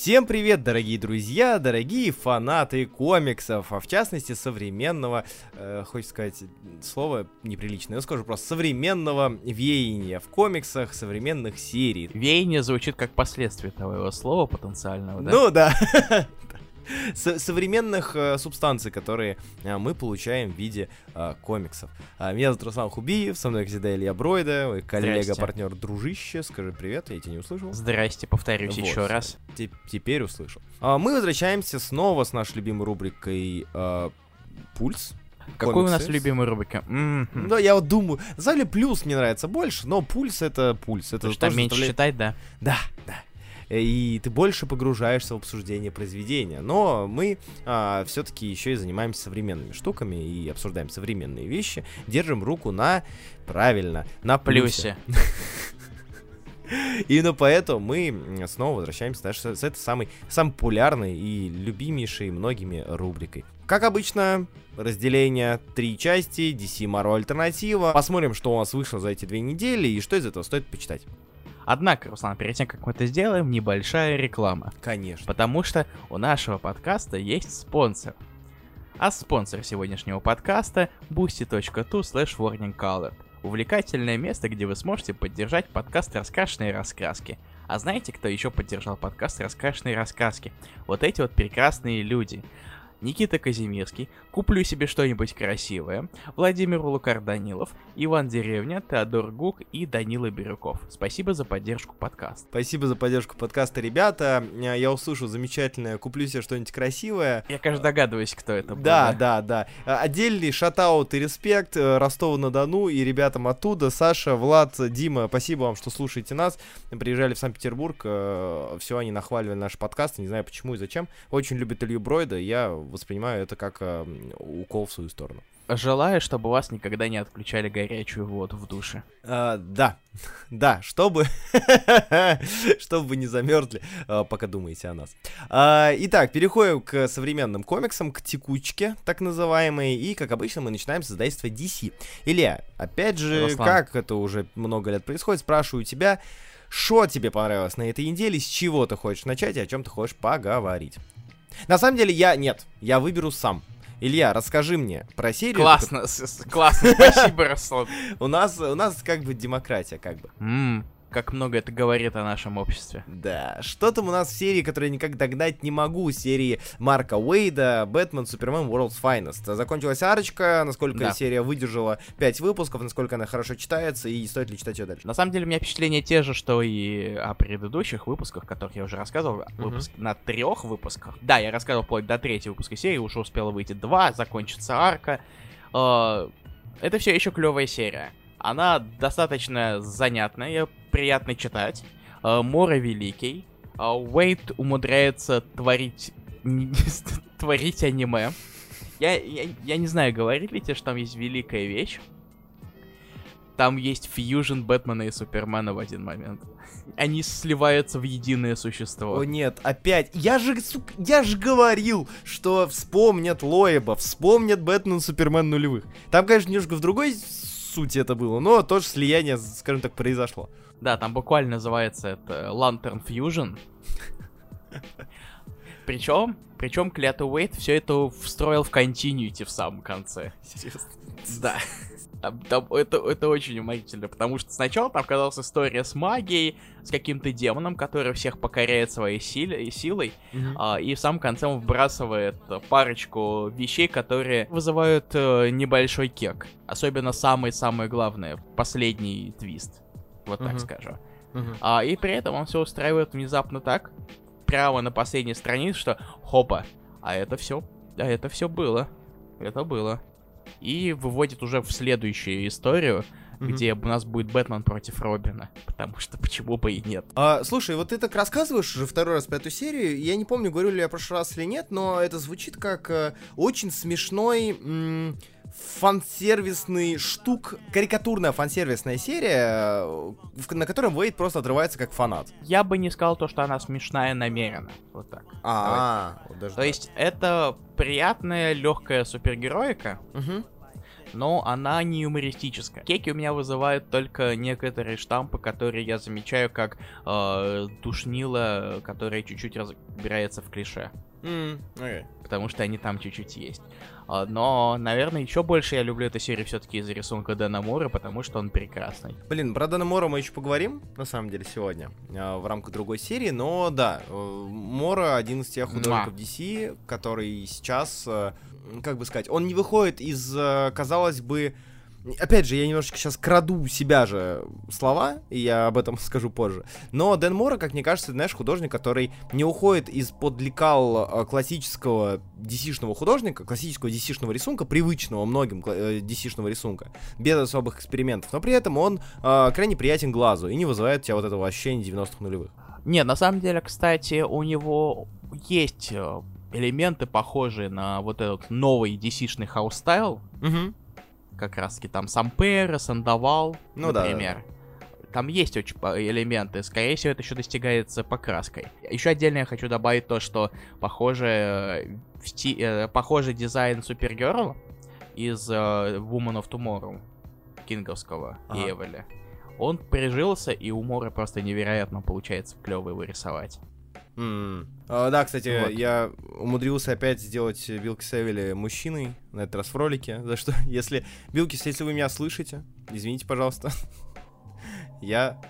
Всем привет, дорогие друзья, дорогие фанаты комиксов, а в частности современного, э, хочется сказать слово неприличное, я скажу просто современного веяния в комиксах, современных серий. Веяние звучит как последствие твоего слова потенциального, да? Ну да. Со- современных э, субстанций, которые э, мы получаем в виде э, комиксов. А, меня зовут Руслан Хубиев, со мной, как всегда, Илья Бройда, мой коллега, партнер, дружище. Скажи привет, я тебя не услышал. Здрасте, повторюсь Вот. еще раз. Те- теперь услышал. А, мы возвращаемся снова с нашей любимой рубрикой э, «Пульс». Какой у нас Комиксы. любимая рубрика? Мгм. Ну, я вот думаю, на самом деле плюс мне нравится больше, но пульс это пульс. Это Потому что там меньше заставляет- читать, да? Да, да. Э, И ты больше погружаешься в обсуждение произведения. Но мы все-таки еще и занимаемся современными штуками и обсуждаем современные вещи. Держим руку на, правильно, на плюсе. Плюсе. Именно поэтому мы снова возвращаемся даже с этой самой, самой популярной и любимейшей многими рубрикой. Как обычно, разделение три части, DC Marvel Альтернатива. Посмотрим, что у нас вышло за эти две недели и что из этого стоит почитать. Однако, Руслан, перед тем, как мы это сделаем, небольшая реклама. Конечно. Потому что у нашего подкаста есть спонсор. А спонсор сегодняшнего подкаста boosty.tu slash warningcolor. Увлекательное место, где вы сможете поддержать подкаст «Раскрашенные раскраски». А знаете, кто еще поддержал подкаст «Раскрашенные раскраски»? Вот эти вот прекрасные люди. Никита Казимирский, «Куплю себе что-нибудь красивое», Владимир Лукар Данилов, Иван Деревня, Теодор Гук и Данила Бирюков. Спасибо за поддержку подкаста. Спасибо за поддержку подкаста, ребята. Э, Я услышу замечательное, куплю себе что-нибудь красивое. Я, конечно, догадываюсь, кто это был. Да, да, да. А, Отдельный шатаут и респект э, Ростову-на-Дону и ребятам оттуда. Саша, Влад, Дима, спасибо вам, что слушаете нас. Приезжали в Санкт-Петербург, все они нахваливали наши подкасты, не знаю почему и зачем. Очень любят Илью Бройда, я воспринимаю это как э, укол в свою сторону. Желаю, чтобы вас никогда не отключали горячую воду в душе. А, да, да, чтобы, чтобы вы не замерзли, а, пока думаете о нас. А, итак, переходим к современным комиксам, к текучке, так называемой, и, как обычно, мы начинаем с издательства DC. Илья, опять же, Руслан. как это уже много лет происходит, спрашиваю тебя, что тебе понравилось на этой неделе, с чего ты хочешь начать и о чем ты хочешь поговорить? На самом деле, я, нет, я выберу сам. Илья, расскажи мне про серию. Классно, с- классно, спасибо, Руслан. У нас, у нас как бы демократия, как бы. Как много это говорит о нашем обществе. Да, что там у нас в серии, которую я никак догнать не могу, серии Марка Уэйда, Бэтмен, Супермен, World's Finest. Закончилась арочка, насколько Да. серия выдержала 5 выпусков, насколько она хорошо читается и стоит ли читать ее дальше. На самом деле, у меня впечатления те же, что и о предыдущих выпусках, которых я уже рассказывал. Мгм. Выпуск на трех выпусках. Да, я рассказывал вплоть до третьего выпуска серии, уже успело выйти два, закончится арка. Э, Это все еще клевая серия. Она достаточно занятная, приятно читать. Э, Мора великий. Э, Уэйт умудряется творить... творить аниме. Я, я, я не знаю, говорили ли тебе, что там есть великая вещь. Там есть фьюжн Бэтмена и Супермена в один момент. Они сливаются в единое существо. О нет, опять. Я же, сука, я же говорил, что вспомнят Лоеба, вспомнят Бэтмен, Супермен нулевых. Там, конечно, немножко в другой сути это было, но тоже слияние, скажем так, произошло. Да, там буквально называется это Lantern Fusion. Причем, причем Клято Уэйт все это встроил в континьюти в самом конце. Да. Там- там это, это очень уморительно, потому что сначала там казалась история с магией, с каким-то демоном, который всех покоряет своей силе, силой, а, и в самом конце он вбрасывает парочку вещей, которые вызывают э, небольшой кек. Особенно самое-самое главное, последний твист. Вот так Мгм. скажу. Мгм. А, и при этом он все устраивает внезапно так, прямо на последней странице, что хопа, а это все, а это все было. Это было. И выводит уже в следующую историю, Мгм. где у нас будет Бэтмен против Робина. Потому что почему бы и нет. А, слушай, вот ты так рассказываешь уже второй раз про эту серию. Я не помню, говорю ли я в прошлый раз или нет, но это звучит как э, очень смешной м, фан-сервисный штук, карикатурная фан-сервисная серия, э, на котором Уэйд просто отрывается как фанат. Я бы не сказал то, что она смешная намеренно. Вот так. А, вот даже То так. есть это приятная, легкая супергероика, Мгм. но она не юмористическая. Кеки у меня вызывают только некоторые штампы, которые я замечаю как э, душнила, которая чуть-чуть разбирается в клише. Mm, okay. Потому что они там чуть-чуть есть. А, но, наверное, еще больше я люблю эту серию все-таки из-за рисунка Дэна Мора, потому что он прекрасный. Блин, про Дэна Мора мы еще поговорим, на самом деле, сегодня, а, в рамках другой серии, но да, э, Мора один из тех художников DC, который сейчас, э, как бы сказать, он не выходит из, э, казалось бы, Опять же, я немножечко сейчас краду себя же слова, и я об этом скажу позже. Но Дэн Мора, как мне кажется, знаешь, художник, который не уходит из-под лекал э, классического DC-шного художника, классического DC-шного рисунка, привычного многим э, DC-шного рисунка, без особых экспериментов. Но при этом он э, крайне приятен глазу и не вызывает у тебя вот этого ощущения 90-х нулевых. Не, на самом деле, кстати, у него есть э, элементы, похожие на вот этот новый DC-шный house style. Угу как раз таки там Сампера, Сандавал, ну, например. Да, да. Там есть очень элементы, скорее всего, это еще достигается покраской. Еще отдельно я хочу добавить то, что похоже, э, сти... э, похожий дизайн Супергерл из э, Woman of Tomorrow кинговского ага. Эвеля. Он прижился, и у Мора просто невероятно получается клево его рисовать. Mm. А, да, кстати, вот. я умудрился опять сделать Билки Севили мужчиной, на этот раз в ролике, за что, если... Билкис, если вы меня слышите, извините, пожалуйста, я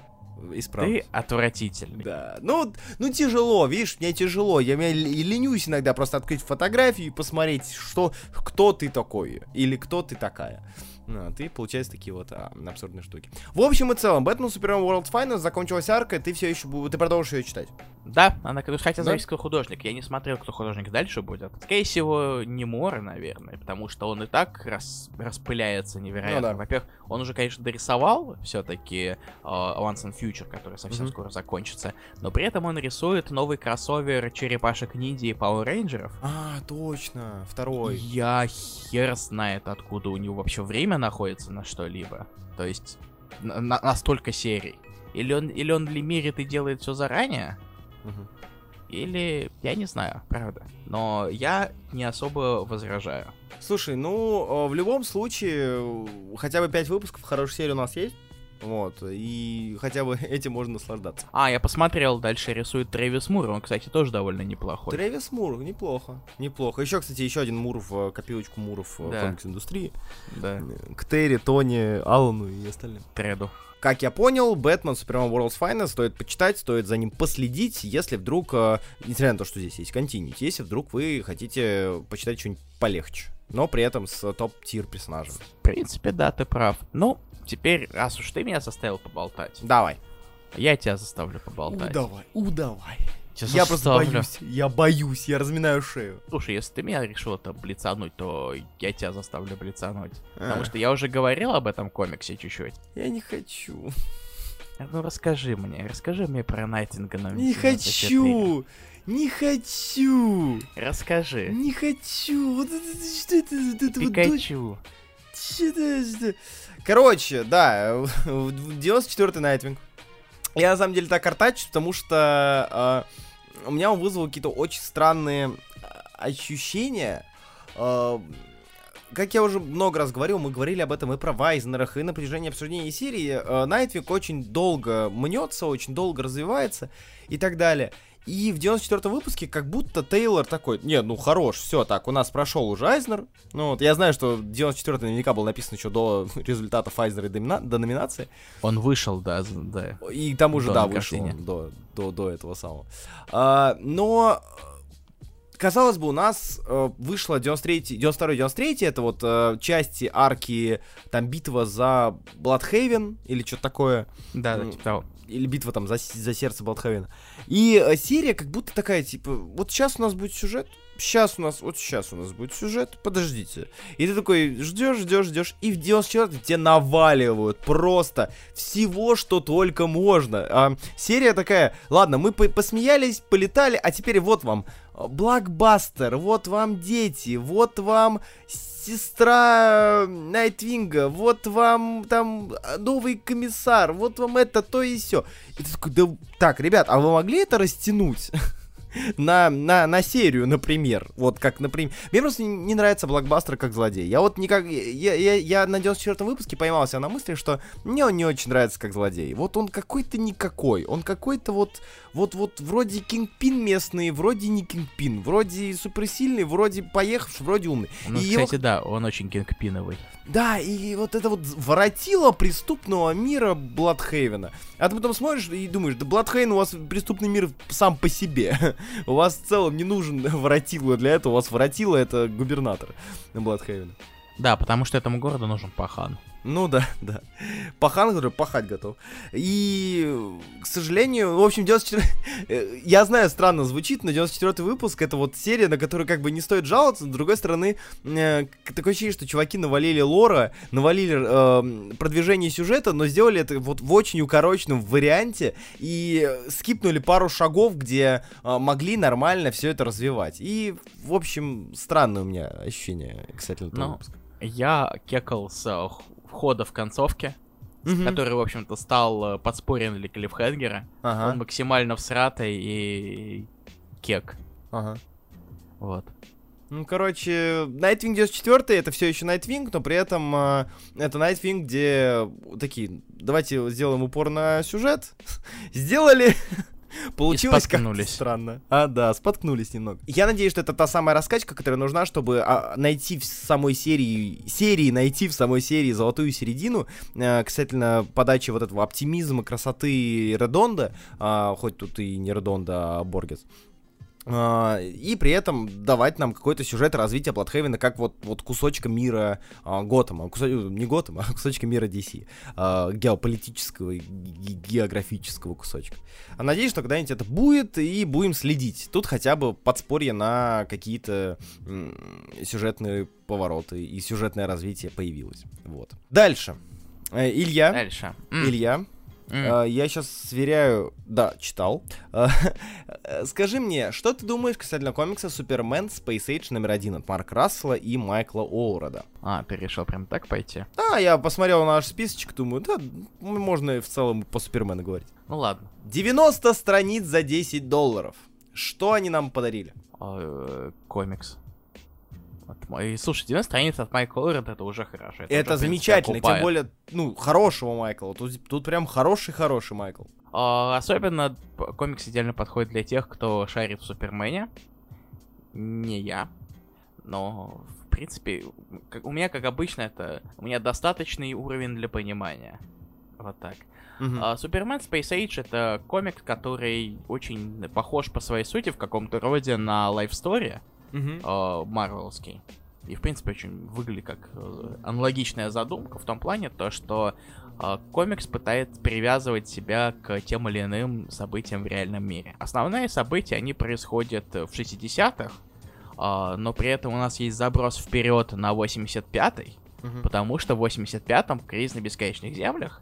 исправлюсь. Ты отвратительный. Да. Ну, ну тяжело, видишь, мне тяжело. Я меня ленюсь иногда просто открыть фотографию и посмотреть, что, кто ты такой или кто ты такая. Ну, ты, получается, такие вот а, абсурдные штуки. В общем и целом, Бэтмен Супермен World Finals закончилась арка, и ты все еще ты продолжишь ее читать. Да, она, хотя да? художник. Я не смотрел, кто художник дальше будет. Скорее всего, не Мор, наверное, потому что он и так рас, распыляется невероятно. Ну, да. Во-первых, он уже, конечно, дорисовал все-таки uh, Once and Future, который совсем mm-hmm. скоро закончится, но при этом он рисует новый кроссовер черепашек ниндзя и Power Рейнджеров. А, точно, второй. Я хер знает, откуда у него вообще время находится на что-либо. То есть на, на столько серий. Или он, или он лимерит и делает все заранее, угу. или я не знаю, правда. Но я не особо возражаю. Слушай, ну, в любом случае, хотя бы 5 выпусков хорошей серии у нас есть. Вот, и хотя бы этим можно наслаждаться. А, я посмотрел, дальше рисует Трэвис Мур, он, кстати, тоже довольно неплохой. Трэвис Мур, неплохо, неплохо. Еще, кстати, еще один Мур в копилочку Муров да. в комикс-индустрии. Да. К Терри, Тони, Аллану и остальным. Треду. Как я понял, Бэтмен Супермен World's Finest стоит почитать, стоит за ним последить, если вдруг, э, несмотря на то, что здесь есть континьюти, если вдруг вы хотите почитать что-нибудь полегче, но при этом с топ-тир персонажем. В принципе, да, ты прав. Ну, Теперь, раз уж ты меня заставил поболтать. Давай. Я тебя заставлю поболтать. У, давай, давай. Я просто боюсь, я боюсь, я разминаю шею. Слушай, если ты меня решил это блицануть, то я тебя заставлю блицануть. А. Потому что я уже говорил об этом комиксе чуть-чуть. Я не хочу. Ну расскажи мне, расскажи мне про Найтинга номер Не хочу! Не хочу! Расскажи. Не хочу! Вот это, что это? Вот это Пикачу. Вот, что это? Короче, да, 94-й Найтвинг. Я на самом деле так артачу, потому что э, у меня он вызвал какие-то очень странные а, ощущения. Э, как я уже много раз говорил, мы говорили об этом и про Вайзнерах, и на протяжении обсуждения серии. Э, Найтвик очень долго мнется, очень долго развивается и так далее. И в 94 выпуске как будто Тейлор такой, не, ну хорош, все, так, у нас прошел уже Айзнер. Ну вот, я знаю, что 94 наверняка был написан еще до результатов Айзнера и домина... до номинации. Он вышел, да, да. И к тому же, да, вышел до, до, до этого самого. А, но казалось бы, у нас э, вышло 93, 92 93 это вот э, части арки, там, битва за Бладхейвен или что-то такое. Да, да, типа того или битва там за, за сердце Балтховена. И э, серия как будто такая, типа, вот сейчас у нас будет сюжет, сейчас у нас, вот сейчас у нас будет сюжет, подождите. И ты такой ждешь, ждешь, ждешь, и в 94 тебе наваливают просто всего, что только можно. А, серия такая, ладно, мы по посмеялись, полетали, а теперь вот вам блокбастер, вот вам дети, вот вам сестра Найтвинга, вот вам там новый комиссар, вот вам это, то и все. И ты такой, да, так, ребят, а вы могли это растянуть? на, на, на серию, например. Вот как, например... Мне просто не, нравится блокбастер как злодей. Я вот никак... Я, я, я на 94-м выпуске поймался на мысли, что мне он не очень нравится как злодей. Вот он какой-то никакой. Он какой-то вот... Вот, вот вроде Кингпин местный, вроде не Кингпин. Вроде суперсильный, вроде поехавший, вроде умный. Ну, и кстати, его... да, он очень кингпиновый. Да, и вот это вот воротило преступного мира Бладхейвена. А ты потом смотришь и думаешь, да Бладхейвен у вас преступный мир сам по себе. у вас в целом не нужен воротило для этого, у вас воротило это губернатор Бладхейвена. Да, потому что этому городу нужен пахан. Ну да, да. Пахан, который пахать готов. И, к сожалению, в общем, 94... Э, я знаю, странно звучит, но 94 выпуск это вот серия, на которую как бы не стоит жаловаться. С другой стороны, э, такое ощущение, что чуваки навалили лора, навалили э, продвижение сюжета, но сделали это вот в очень укороченном варианте и скипнули пару шагов, где э, могли нормально все это развивать. И, в общем, странное у меня ощущение касательно этого Ну, выпуска. Я кекал с входа в концовке, Мгм. который, в общем-то, стал э, подспорьем для Клиффхенгера. Ага, Он максимально всратый и кек. ага. Вот. Ну, короче, Nightwing 94 это все еще Nightwing, но при этом э, это Nightwing, где такие, давайте сделаем упор на сюжет. Сделали. Получилось как странно. А, да, споткнулись немного. Я надеюсь, что это та самая раскачка, которая нужна, чтобы а, найти в самой серии, серии найти в самой серии золотую середину, э, касательно подачи вот этого оптимизма, красоты Редонда, а, хоть тут и не Редонда, а Боргес. А, и при этом давать нам какой-то сюжет развития Бладхейвена как вот, вот кусочка мира а, Готэма, кусо- не Готэма, а кусочка мира DC, а, геополитического и ге- географического кусочка. А надеюсь, что когда-нибудь это будет, и будем следить. Тут хотя бы подспорье на какие-то сюжетные повороты и сюжетное развитие появилось. Вот. Дальше. Э, Илья, Дальше. Илья, Э, Я сейчас сверяю, да, читал. Э, Скажи мне, что ты думаешь касательно комикса Супермен Space Age номер один от Марка Рассела и Майкла Оурода? А, ты решил прям так пойти? Да, я посмотрел наш списочек, думаю, да, можно и в целом по Супермену говорить. Ну ладно. 90 страниц за 10 долларов. Что они нам подарили? А, э, комикс. От и, слушай, 90 страниц от Майкла Уоррена это уже хорошо. Это, уже, в принципе, замечательно, тем более, ну, хорошего Майкла. Тут, тут прям хороший-хороший Майкл. А, особенно комикс идеально подходит для тех, кто шарит в Супермене. Не я. Но, в принципе, как- у меня, как обычно, это... У меня достаточный уровень для понимания. Вот так. А, Супермен Space Age это комикс, который очень похож по своей сути в каком-то роде на Life Story Э, марвеловский. И, в принципе, очень выглядит как э, аналогичная задумка в том плане, то, что э, комикс пытается привязывать себя к тем или иным событиям в реальном мире. Основные события, они происходят в 60-х, э, но при этом у нас есть заброс вперед на 85-й, Мгм. потому что в 85-м кризис на бесконечных землях,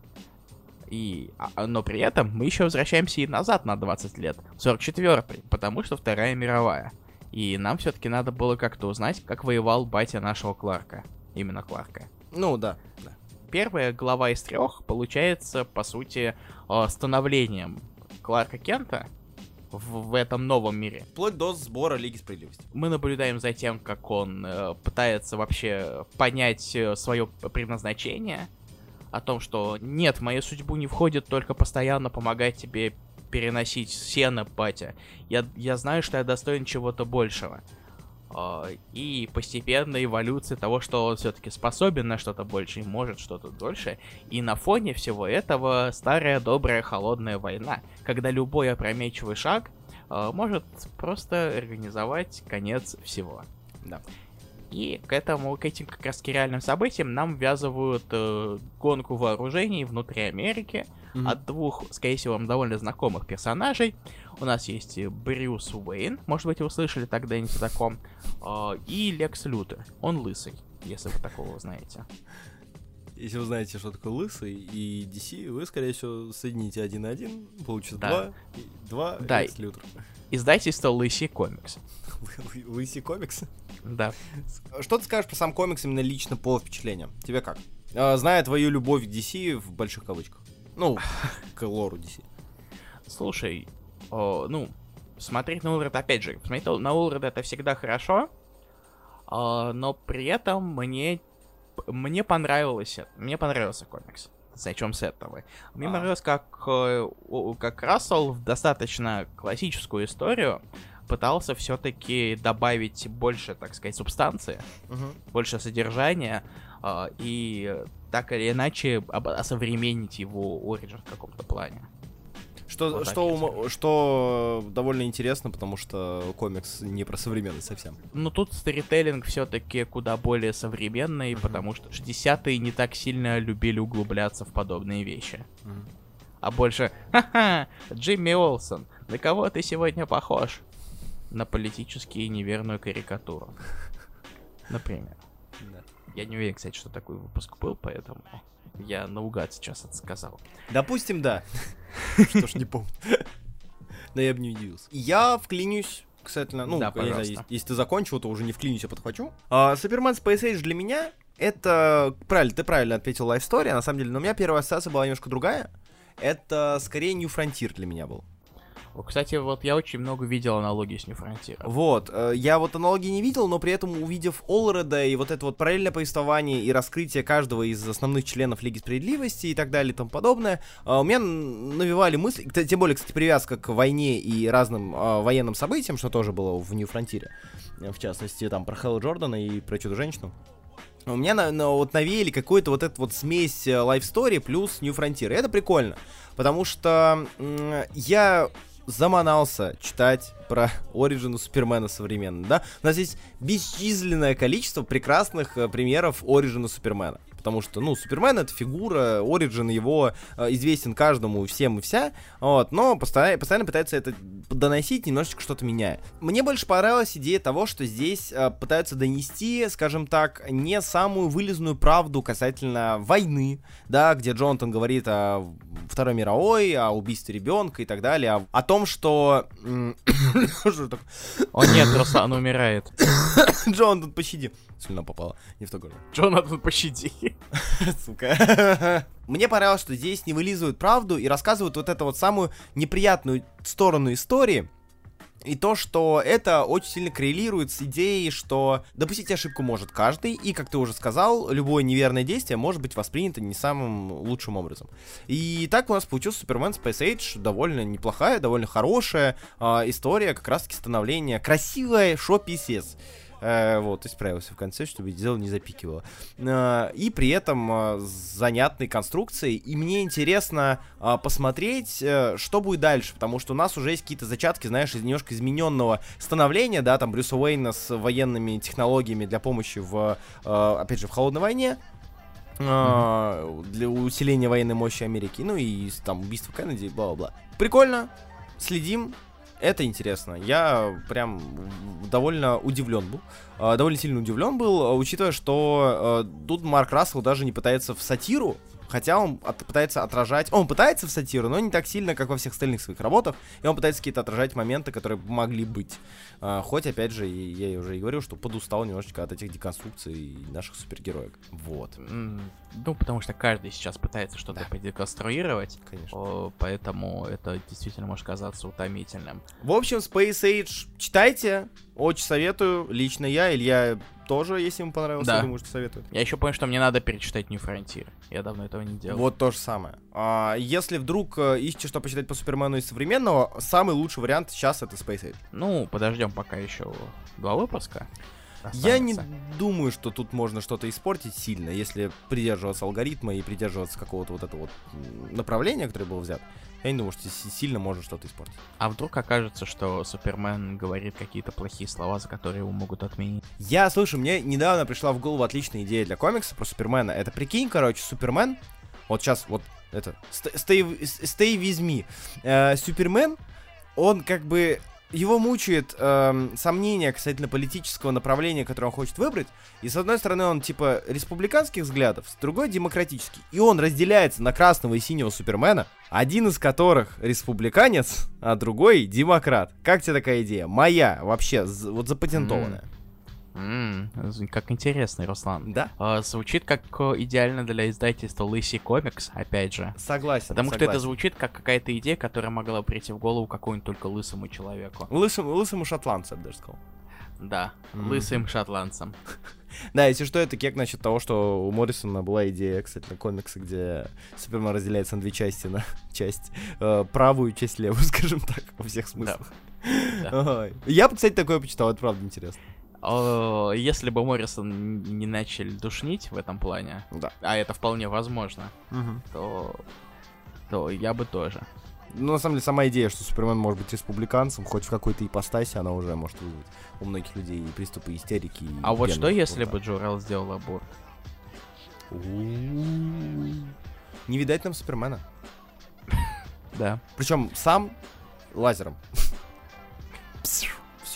и, а- а- но при этом мы еще возвращаемся и назад на 20 лет, в 44-й, потому что Вторая мировая. И нам все-таки надо было как-то узнать, как воевал батя нашего Кларка. Именно Кларка. Ну, да. да. Первая глава из трех получается, по сути, э, становлением Кларка Кента в, в этом новом мире. Вплоть до сбора Лиги Справедливости. Мы наблюдаем за тем, как он э, пытается вообще понять свое предназначение, о том, что нет, в мою судьбу не входит только постоянно помогать тебе переносить сено, батя. Я, я знаю, что я достоин чего-то большего. А, И постепенно эволюция того, что он все-таки способен на что-то больше и может что-то дольше. И на фоне всего этого старая добрая холодная война, когда любой опрометчивый шаг э, может просто организовать конец всего. Да. И к этому, к этим как раз реальным событиям нам ввязывают э, гонку вооружений внутри Америки Мгм. от двух, скорее всего, вам довольно знакомых персонажей. У нас есть э, Брюс Уэйн, может быть, вы слышали тогда-нибудь о таком, э, и Лекс Лютер. Он лысый, если вы такого знаете. Если вы знаете, что такое лысый и DC, вы, скорее всего, соедините один на один, получится Да. два, два Да. Лекс Лютер. Издательство Лысий Комикс. Лы- Лысый комикс. Да. Что ты скажешь про сам комикс именно лично по впечатлениям? Тебе как? А, Зная твою любовь к DC в больших кавычках. Ну, к лору DC. Слушай, о, ну, смотреть на Улред, опять же, смотреть на Улред это всегда хорошо, а, но при этом мне, мне понравилось, мне понравился комикс. Зачем с этого? Мне А. понравилось, как, э, о- как Рассел в достаточно классическую историю пытался все-таки добавить больше, так сказать, субстанции, Мгм. больше содержания, а, и так или иначе осовременить его оригин в каком-то плане. Что, Вот что, я ума- что довольно интересно, потому что комикс не про современность совсем. Но тут сторителлинг все-таки куда более современный, Мгм. потому что 60-е не так сильно любили углубляться в подобные вещи. А больше, ха-ха, Джимми Олсон, на кого ты сегодня похож? На политически неверную карикатуру. Например. Да. Я не уверен, кстати, что такой выпуск был, поэтому я наугад сейчас это сказал. Допустим, да. Что ж, не помню. Но я бы не удивился. Я вклинюсь, кстати, ну, Да, я знаю, если, если ты закончил, то уже не вклинюсь, а подхвачу. А, Супермен Space Age для меня это... Правильно, ты правильно ответил Life Story, на самом деле, но у меня первая ассоциация была немножко другая. Это скорее New Frontier для меня был. Кстати, вот я очень много видел аналогий с New Frontier. Вот, э, я вот аналогии не видел, но при этом увидев Олреда и вот это вот параллельное повествование и раскрытие каждого из основных членов Лиги Справедливости и так далее и тому подобное, э, у меня навевали мысли, тем более, кстати, привязка к войне и разным э, военным событиям, что тоже было в Фронтире, э, в частности, там про Хэлла Джордана и про Чудо-женщину. У меня на, на- вот навеяли какую-то вот эту вот смесь Life Story плюс New Frontier. И это прикольно, потому что я заманался читать про Ориджину Супермена современно, да? У нас есть бесчисленное количество прекрасных э, примеров Ориджина Супермена. Потому что, ну, Супермен это фигура, Ориджин его э, известен каждому, всем и вся, вот, но постоянно, постоянно пытается это доносить, немножечко что-то меняя. Мне больше понравилась идея того, что здесь э, пытаются донести, скажем так, не самую вылезную правду касательно войны, да, где Джонатан говорит о Второй мировой, о убийстве ребенка и так далее, о, о том, что... О нет, Руслан умирает. Джонатан, пощади. Слюна попала, не в то горло. Джонатан, пощади. Сука. Мне понравилось, что здесь не вылизывают правду и рассказывают вот эту вот самую неприятную сторону истории. И то, что это очень сильно коррелирует с идеей, что допустить ошибку может каждый, и, как ты уже сказал, любое неверное действие может быть воспринято не самым лучшим образом. И так у нас получился Супермен Space Age, довольно неплохая, довольно хорошая а, история, как раз-таки становления, красивая шо-писец. Э, вот, исправился в конце, чтобы дело не запикивало. Э, и при этом э, занятной конструкцией. И мне интересно посмотреть, что будет дальше, потому что у нас уже есть какие-то зачатки, знаешь, из немножко измененного становления, да, там Брюса Уэйна с военными технологиями для помощи в, опять же, в холодной войне. э, Для усиления военной мощи Америки, ну и там убийство Кеннеди, бла-бла-бла. Прикольно, следим, это интересно. Я прям довольно удивлен был. А, довольно сильно удивлен был, учитывая, что э, тут Марк Рассел даже не пытается в сатиру, хотя он от- пытается отражать... Он пытается в сатиру, но не так сильно, как во всех остальных своих работах, и он пытается какие-то отражать моменты, которые могли быть. А, хоть, опять же, я уже и говорил, что подустал немножечко от этих деконструкций наших супергероек. Вот, Ну, потому что каждый сейчас пытается что-то Да. подеконструировать, конечно. поэтому это действительно может казаться утомительным. В общем, Space Age читайте, очень советую, лично я, Илья тоже, если ему понравился, Да. я думаю, что советует. Я еще понял, что мне надо перечитать New Frontier. Я давно этого не делал. Вот то же самое. А, если вдруг э, ищете, что почитать по Супермену из современного, самый лучший вариант сейчас это Space Age. Ну, подождем пока еще два выпуска. Я не останется. думаю, что тут можно что-то испортить сильно, если придерживаться алгоритма и придерживаться какого-то вот этого вот направления, которое было взято. Я не думаю, что си- сильно можно что-то испортить. А вдруг окажется, что Супермен говорит какие-то плохие слова, за которые его могут отменить? Я, слушай, мне недавно пришла в голову отличная идея для комикса про Супермена. Это прикинь, короче, Супермен. Вот сейчас, вот это. Stay, stay with me. Э, Супермен, он как бы его мучает эм, сомнения касательно политического направления, которое он хочет выбрать. И с одной стороны он типа республиканских взглядов, с другой демократический. И он разделяется на красного и синего Супермена, один из которых республиканец, а другой демократ. Как тебе такая идея? Моя, вообще, вот запатентованная. М, з- как интересно, Руслан. Да? А, звучит как э, идеально для издательства Лысый комикс, опять же. Согласен. Потому что это согласен. звучит как какая-то идея, которая могла прийти в голову какому-нибудь только лысому человеку. Лысому, лысому шотландцу, я бы даже сказал. Да, Мгм. лысым шотландцем. Да, если что, это кек насчет того, что у Моррисона была идея, кстати, на комиксы, где Супермен разделяется на две части, на часть э, правую, часть левую, скажем так, во всех смыслах. Да. Ага. Я бы, кстати, такое почитал, это правда интересно. О, Если бы Моррисон не начали душнить в этом плане, Да. а это вполне возможно, то, то я бы тоже. Ну, на самом деле, сама идея, что Супермен может быть республиканцем, хоть в какой-то ипостаси, она уже может вызвать у многих людей и приступы истерики. и А вот что, если бы Джурал сделал аборт? Не видать нам Супермена. Да. Причем сам лазером.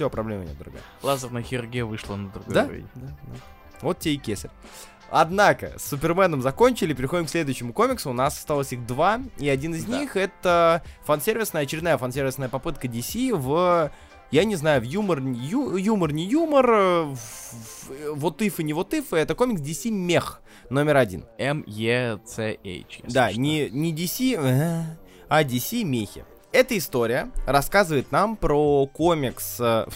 Все, проблемы нет, дорогая. Лазерная хирургия вышла на другой Да? уровень. Да, да. Вот тебе и кесарь. Однако, с Суперменом закончили, переходим к следующему комиксу. У нас осталось их два, и один из Да. них это фансервисная, очередная фансервисная попытка DC в, я не знаю, в юмор, ю- юмор, не юмор, э, в- в- вот if и не вот if, это комикс DC Мех номер один. Если Да, что. не, не DC, э, а DC Мехи. Эта история рассказывает нам про комикс... э,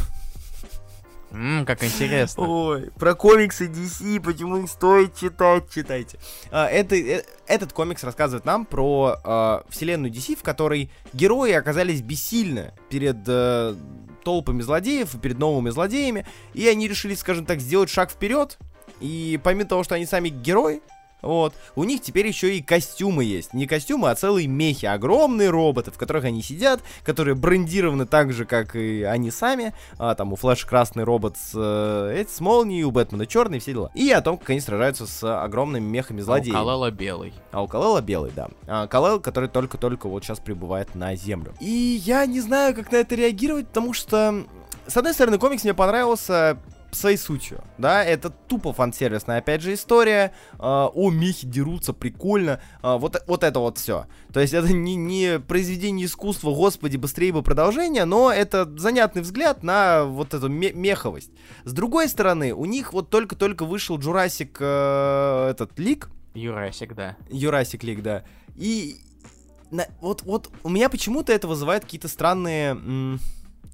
М, как интересно. Ой, про комиксы DC, почему их стоит читать, читайте. А, это, э, этот комикс рассказывает нам про а, вселенную DC, в которой герои оказались бессильны перед э, толпами злодеев и перед новыми злодеями, и они решили, скажем так, сделать шаг вперед. И помимо того, что они сами герои, вот, у них теперь еще и костюмы есть. Не костюмы, а целые мехи. Огромные роботы, в которых они сидят, которые брендированы так же, как и они сами. А, там у Флэша красный робот с, э, с молнией, у Бэтмена черный, все дела. И о том, как они сражаются с огромными мехами А у злодеев. Калала белый. А у Калела белый, да. А Калел, который только-только вот сейчас прибывает на Землю. И я не знаю, как на это реагировать, потому что, с одной стороны, комикс мне понравился своей сутью, да, это тупо фан-сервисная, опять же, история, а, о, мехи дерутся, прикольно, а, вот, вот это вот все. То есть это не, не произведение искусства, господи, быстрее бы продолжение, но это занятный взгляд на вот эту ме- меховость. С другой стороны, у них вот только-только вышел Jurassic э, этот лик, Юрасик, да. Jurassic League, да. И на- вот, вот у меня почему-то это вызывает какие-то странные...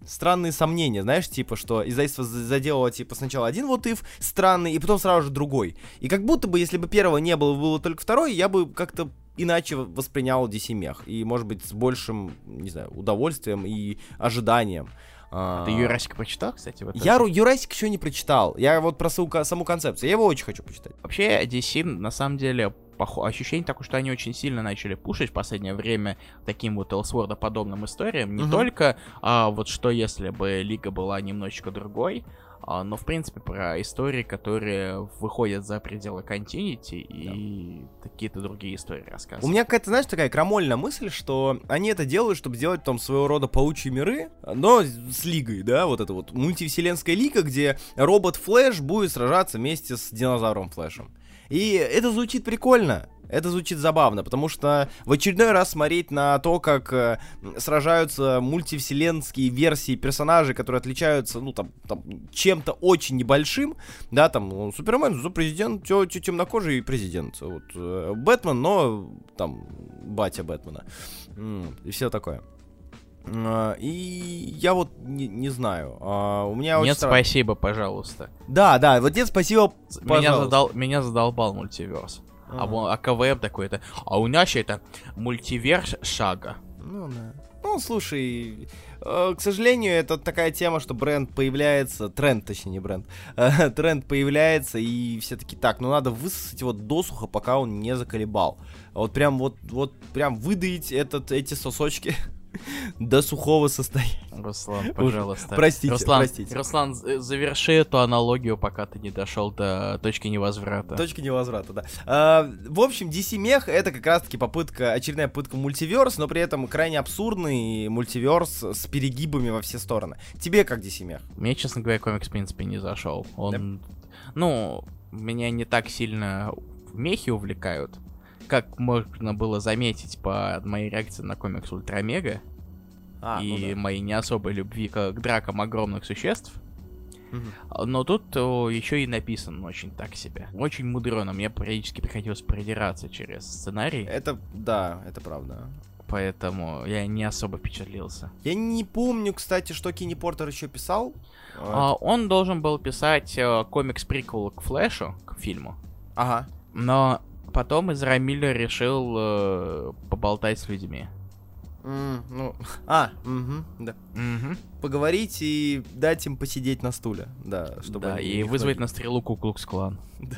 странные сомнения, знаешь, типа, что издательство за- заделало, типа, сначала один вот if странный, и потом сразу же другой. И как будто бы, если бы первого не было, было только второй, я бы как-то иначе воспринял DC мех. И, может быть, с большим, не знаю, удовольствием и ожиданием. А, Ты Юрасик прочитал, кстати? в итоге? Я Юрасик еще не прочитал. Я вот про саму концепцию. Я его очень хочу почитать. Вообще, DC, на самом деле, похо- ощущение такое, что они очень сильно начали пушить в последнее время таким вот Элсворда подобным историям. Не Мгм. только а, вот что если бы Лига была немножечко другой, а, но в принципе про истории, которые выходят за пределы континити и какие-то другие истории У рассказывают. меня какая-то, знаешь, такая крамольная мысль, что они это делают, чтобы сделать там своего рода паучьи миры, но с лигой, да, вот это вот мультивселенская лига, где робот Флэш будет сражаться вместе с динозавром Флэшем. И это звучит прикольно. Это звучит забавно, потому что в очередной раз смотреть на то, как э, сражаются мультивселенские версии персонажей, которые отличаются, ну, там, там чем-то очень небольшим, да, там, ну, Супермен, ну, президент, тё- тё- темнокожий президент, вот, э, Бэтмен, но, там, батя Бэтмена, и все такое. А, И я вот не, не знаю. а, У меня очень Нет, стра- спасибо, пожалуйста. Да, да, вот нет, спасибо. Меня, пожалуйста. задал, меня задолбал мультиверс. А, Ага. вон- а КВМ такой-то. А у нас это мультиверс шага. Ну да. Ну, слушай, э, к сожалению, это такая тема, что бренд появляется, тренд, точнее, не бренд, тренд появляется, и все таки так, ну надо высосать его досуха, пока он не заколебал. А Вот прям вот, вот прям выдаить этот, эти сосочки до сухого состояния. Руслан, пожалуйста. Простите, Руслан, простите. Руслан, заверши эту аналогию, пока ты не дошел до точки невозврата. Точка невозврата, да. А, в общем, DC Мех это как раз-таки попытка, очередная попытка мультиверс, но при этом крайне абсурдный мультиверс с перегибами во все стороны. Тебе как DC Мех? Мне, честно говоря, комикс, в принципе, не зашел. Он, ну, меня не так сильно мехи увлекают, как можно было заметить по моей реакции на комикс Ультрамега А, и ну да. моей не особой любви к, к дракам огромных существ. Мгм. Но тут еще и написан очень так себе. Очень мудрено. Мне периодически приходилось продираться через сценарий, Это, да, это правда. поэтому я не особо впечатлился. Я не помню, кстати, что Кенни Портер еще писал. А, он должен был писать э, комикс-приквел к Флэшу, к фильму. Ага. Но потом Изра Миллер решил э, поболтать с людьми. М, ну, а, мгм, да. Мгм. Поговорить и дать им посидеть на стуле, да, чтобы да, и вызвать ходили. на стрелу Куклукс Клан.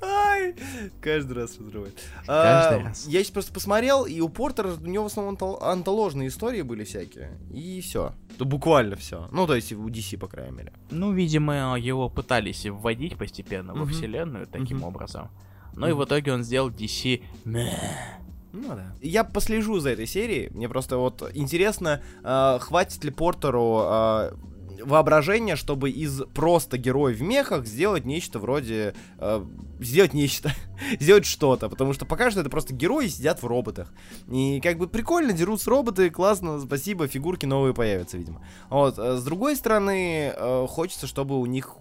Ай, каждый раз разрывает. Каждый А, раз. Я сейчас просто посмотрел, и у Портера у него в основном антол- антоложные истории были всякие. И все. буквально все. Ну, то есть у DC, по крайней мере. Ну, видимо, его пытались вводить постепенно во Мгм. вселенную таким Мгм. образом. Ну и в итоге он сделал DC... Ну да. Я послежу за этой серией. Мне просто вот интересно, э, хватит ли Портеру э, воображения, чтобы из просто героев в мехах сделать нечто вроде... э, сделать нечто. сделать что-то. Потому что пока что это просто герои сидят в роботах. И как бы прикольно, дерутся роботы, классно, спасибо, фигурки новые появятся, видимо. Вот. э, С другой стороны, э, хочется, чтобы у них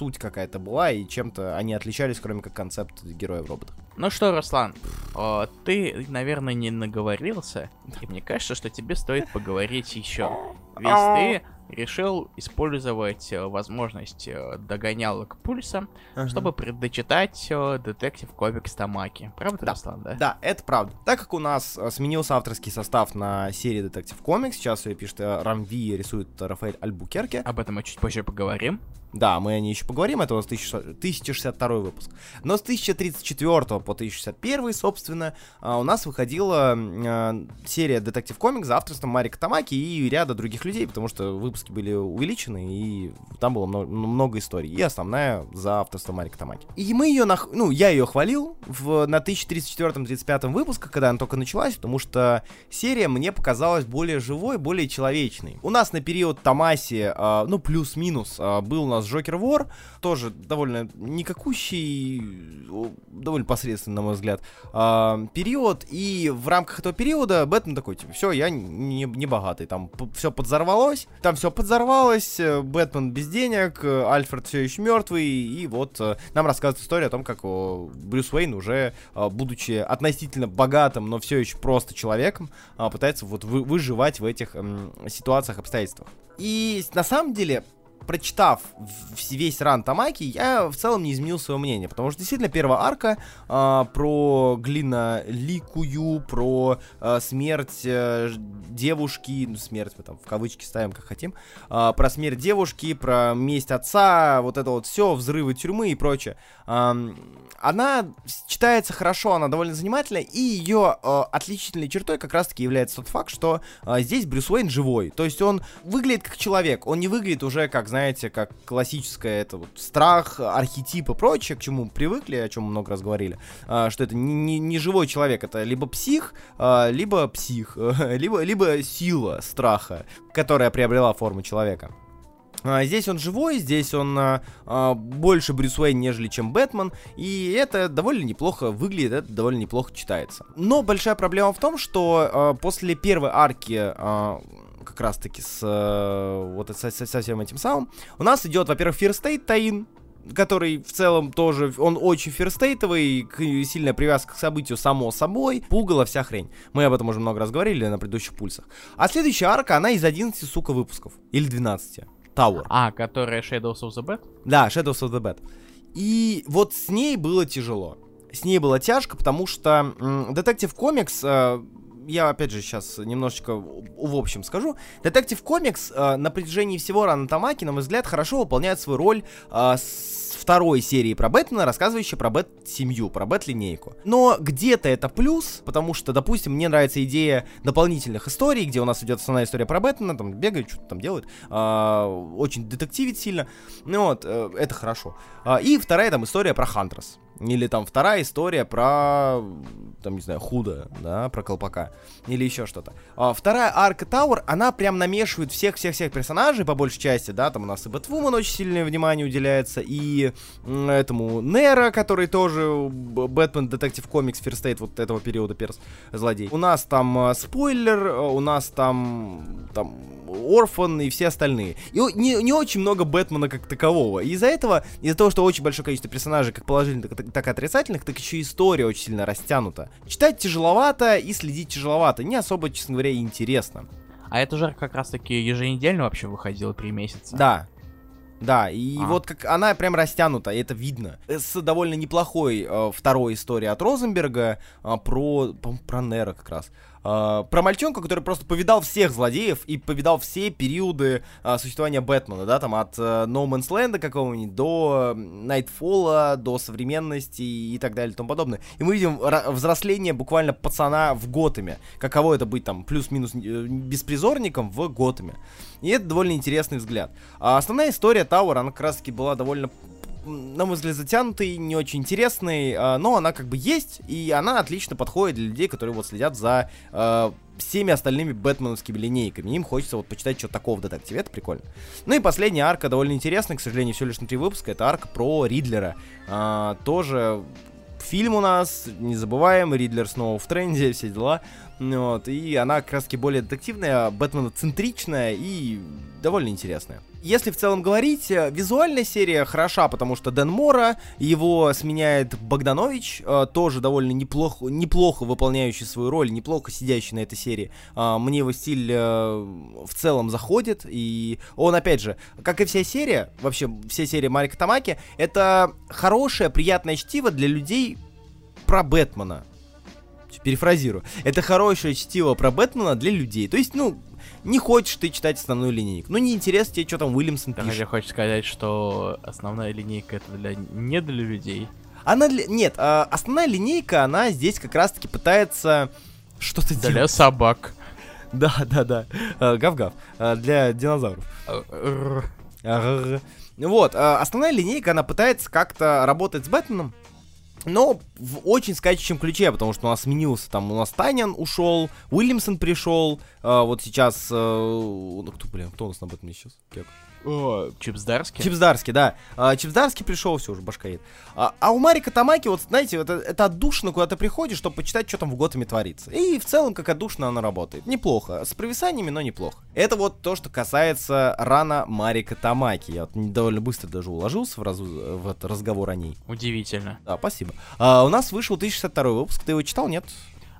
суть какая-то была, и чем-то они отличались, кроме как концепт героя в роботах. Ну что, Руслан, о, ты, наверное, не наговорился, и мне кажется, что тебе стоит поговорить еще. Ведь ты решил использовать э, возможность э, догонялок пульса, чтобы предочитать э, детектив комикс Тамаки. Правда, Да. Руслан, да? Да, это правда. Так как у нас сменился авторский состав на серии Детектив Комикс, сейчас ее пишет Рамви, рисует Рафаэль Альбукерке. Об этом мы чуть позже поговорим. Да, мы о ней еще поговорим, это у нас 1000 1062 выпуск. Но с 1034 по 1061, собственно, а, у нас выходила э, серия Детектив Комикс за авторством Марика Тамаки и ряда других людей, потому что выпуски были увеличены, и там было много, много историй. И основная за авторством Марика Тамаки. И мы ее, нах... ну, я ее хвалил в... на 1034-35 выпусках, когда она только началась, потому что серия мне показалась более живой, более человечной. У нас на период Тамаси, а, ну, плюс-минус, а, был у нас Джокер Вор, тоже довольно никакущий, довольно посредственный, на мой взгляд, а, период, и в рамках этого периода Бэтмен такой, типа, все, я не, не богатый, там все подзорвалось, там все подзорвалось, э, Бэтмен без денег, э, Альфред все еще мертвый, и вот э, нам рассказывает история о том, как Брюс Уэйн уже, будучи относительно богатым, но все еще просто человеком, а, пытается вот вы- выживать в этих ситуациях, обстоятельствах. И на самом деле, прочитав весь ран Тамаки, я в целом не изменил свое мнение, потому что действительно первая арка а, про Глина Ликую, про а, смерть э, девушки, ну смерть мы там в кавычки ставим как хотим, а, про смерть девушки, про месть отца, вот это вот все, взрывы тюрьмы и прочее. Ам, она читается хорошо, она довольно занимательная, и ее э, отличительной чертой как раз-таки является тот факт, что э, здесь Брюс Уэйн живой. То есть он выглядит как человек, он не выглядит уже как, знаете, как классическое это вот страх, архетип и прочее, к чему привыкли, о чем много раз говорили, э, что это не, не- не живой человек, это либо псих, э, либо псих, либо, либо сила страха, которая приобрела форму человека. А, Здесь он живой, здесь он а, а, больше Брюс Уэйн, нежели чем Бэтмен, и это довольно неплохо выглядит, это довольно неплохо читается. Но большая проблема в том, что а, после первой арки, а, как раз таки с а, вот со, со- со всем этим самым, у нас идет, во-первых, State Таин, который в целом тоже, он очень ферстейтовый, сильная привязка к событию само собой, пугало вся хрень. Мы об этом уже много раз говорили на предыдущих пульсах. А следующая арка, она из 11, сука, выпусков. Или 12. Tower. А, которая Shadows of the Bad? Да, Shadows of the Bad. И вот с ней было тяжело. С ней было тяжко, потому что м, Detective Comics, э, я опять же сейчас немножечко в общем скажу, Detective Comics э, на протяжении всего Рана Тамаки, на мой взгляд, хорошо выполняет свою роль э, с второй серии про Бэтмена, рассказывающей про Бэт-семью, про Бэт-линейку. Но где-то это плюс, потому что, допустим, мне нравится идея дополнительных историй, где у нас идет основная история про Бэтмена, там бегает, что-то там делает, а, очень детективит сильно. Ну вот, э, это хорошо. А, и вторая там история про Хантресс. Или там вторая история про, там, не знаю, Худа, да, про колпака. Или еще что-то. А, вторая арка Tower, она прям намешивает всех-всех-всех персонажей, по большей части, да, там у нас и Бэтвумен очень сильное внимание уделяется, и этому Нера, который тоже Бэтмен Детектив Комикс Фирстейт вот этого периода перс злодей. У нас там э, спойлер, э, у нас там, там Орфан и все остальные. И не, не очень много Бэтмена как такового. И из-за этого, из-за того, что очень большое количество персонажей, как положительных, так, так и отрицательных, так еще история очень сильно растянута. Читать тяжеловато и следить тяжеловато. Не особо, честно говоря, интересно. А это же как раз-таки еженедельно вообще выходило три месяца. Да, да, и А. вот как она прям растянута, и это видно. С довольно неплохой э, второй историей от Розенберга э, про, про Нера как раз. Э, про мальчонка, который просто повидал всех злодеев и повидал все периоды э, существования Бэтмена, да, там от э, No Man's Land какого-нибудь до Найтфола, до современности и так далее и тому подобное. И мы видим взросление буквально пацана в Готэме. Каково это быть там плюс-минус беспризорником в Готэме. И это довольно интересный взгляд. А основная история Тауэр, она как раз таки была довольно на мой взгляд, затянутой, не очень интересной, а, но она как бы есть, и она отлично подходит для людей, которые вот следят за а, всеми остальными бэтменовскими линейками. Им хочется вот почитать что-то такого в детективе, это прикольно. Ну и последняя арка довольно интересная, к сожалению, всего лишь на три выпуска, это арка про Ридлера. А, тоже фильм у нас, не забываем, Ридлер снова в тренде, все дела. Ну Вот, и она как раз таки более детективная, Бэтмена-центричная и довольно интересная. Если в целом говорить, э, визуальная серия хороша, потому что Дэн Мора, его сменяет Богданович, э, тоже довольно неплохо, неплохо выполняющий свою роль, неплохо сидящий на этой серии. А, Мне его стиль э, в целом заходит, и он, опять же, как и вся серия, вообще все серии Марика Тамаки, это хорошее, приятное чтиво для людей про Бэтмена. Перефразирую. Это хорошее чтиво про Бэтмена для людей. То есть, ну, не хочешь ты читать основную линейку. Ну, не интересно тебе, что там Уильямсон пишет. хотя хочешь сказать, что основная линейка это для не для людей. Она для... Нет, а, основная линейка, она здесь как раз-таки пытается что-то Для делать. собак. Да, да, да. А, Гав-гав. А, Для динозавров. Вот, основная линейка, она пытается как-то работать с Бэтменом, но в очень скачущем ключе, потому что у нас сменился, там, у нас Танян ушел, Уильямсон пришел, а, вот сейчас, э, ну, кто, блин, кто у нас на Бэтмене сейчас? Кек. О, Чипсдарский. Чипсдарский, да. А, Чипсдарский пришел, все уже башка едет. А, а у Марика Тамаки, вот знаете, вот это, отдушно, куда ты приходишь, чтобы почитать, что там в Готэме творится. И в целом, как отдушно она работает. Неплохо. С провисаниями, но неплохо. Это вот то, что касается рана Марика Тамаки. Я вот довольно быстро даже уложился в, разу- в этот разговор о ней. Удивительно. Да, спасибо. А, у нас вышел 1062 выпуск. Ты его читал, нет?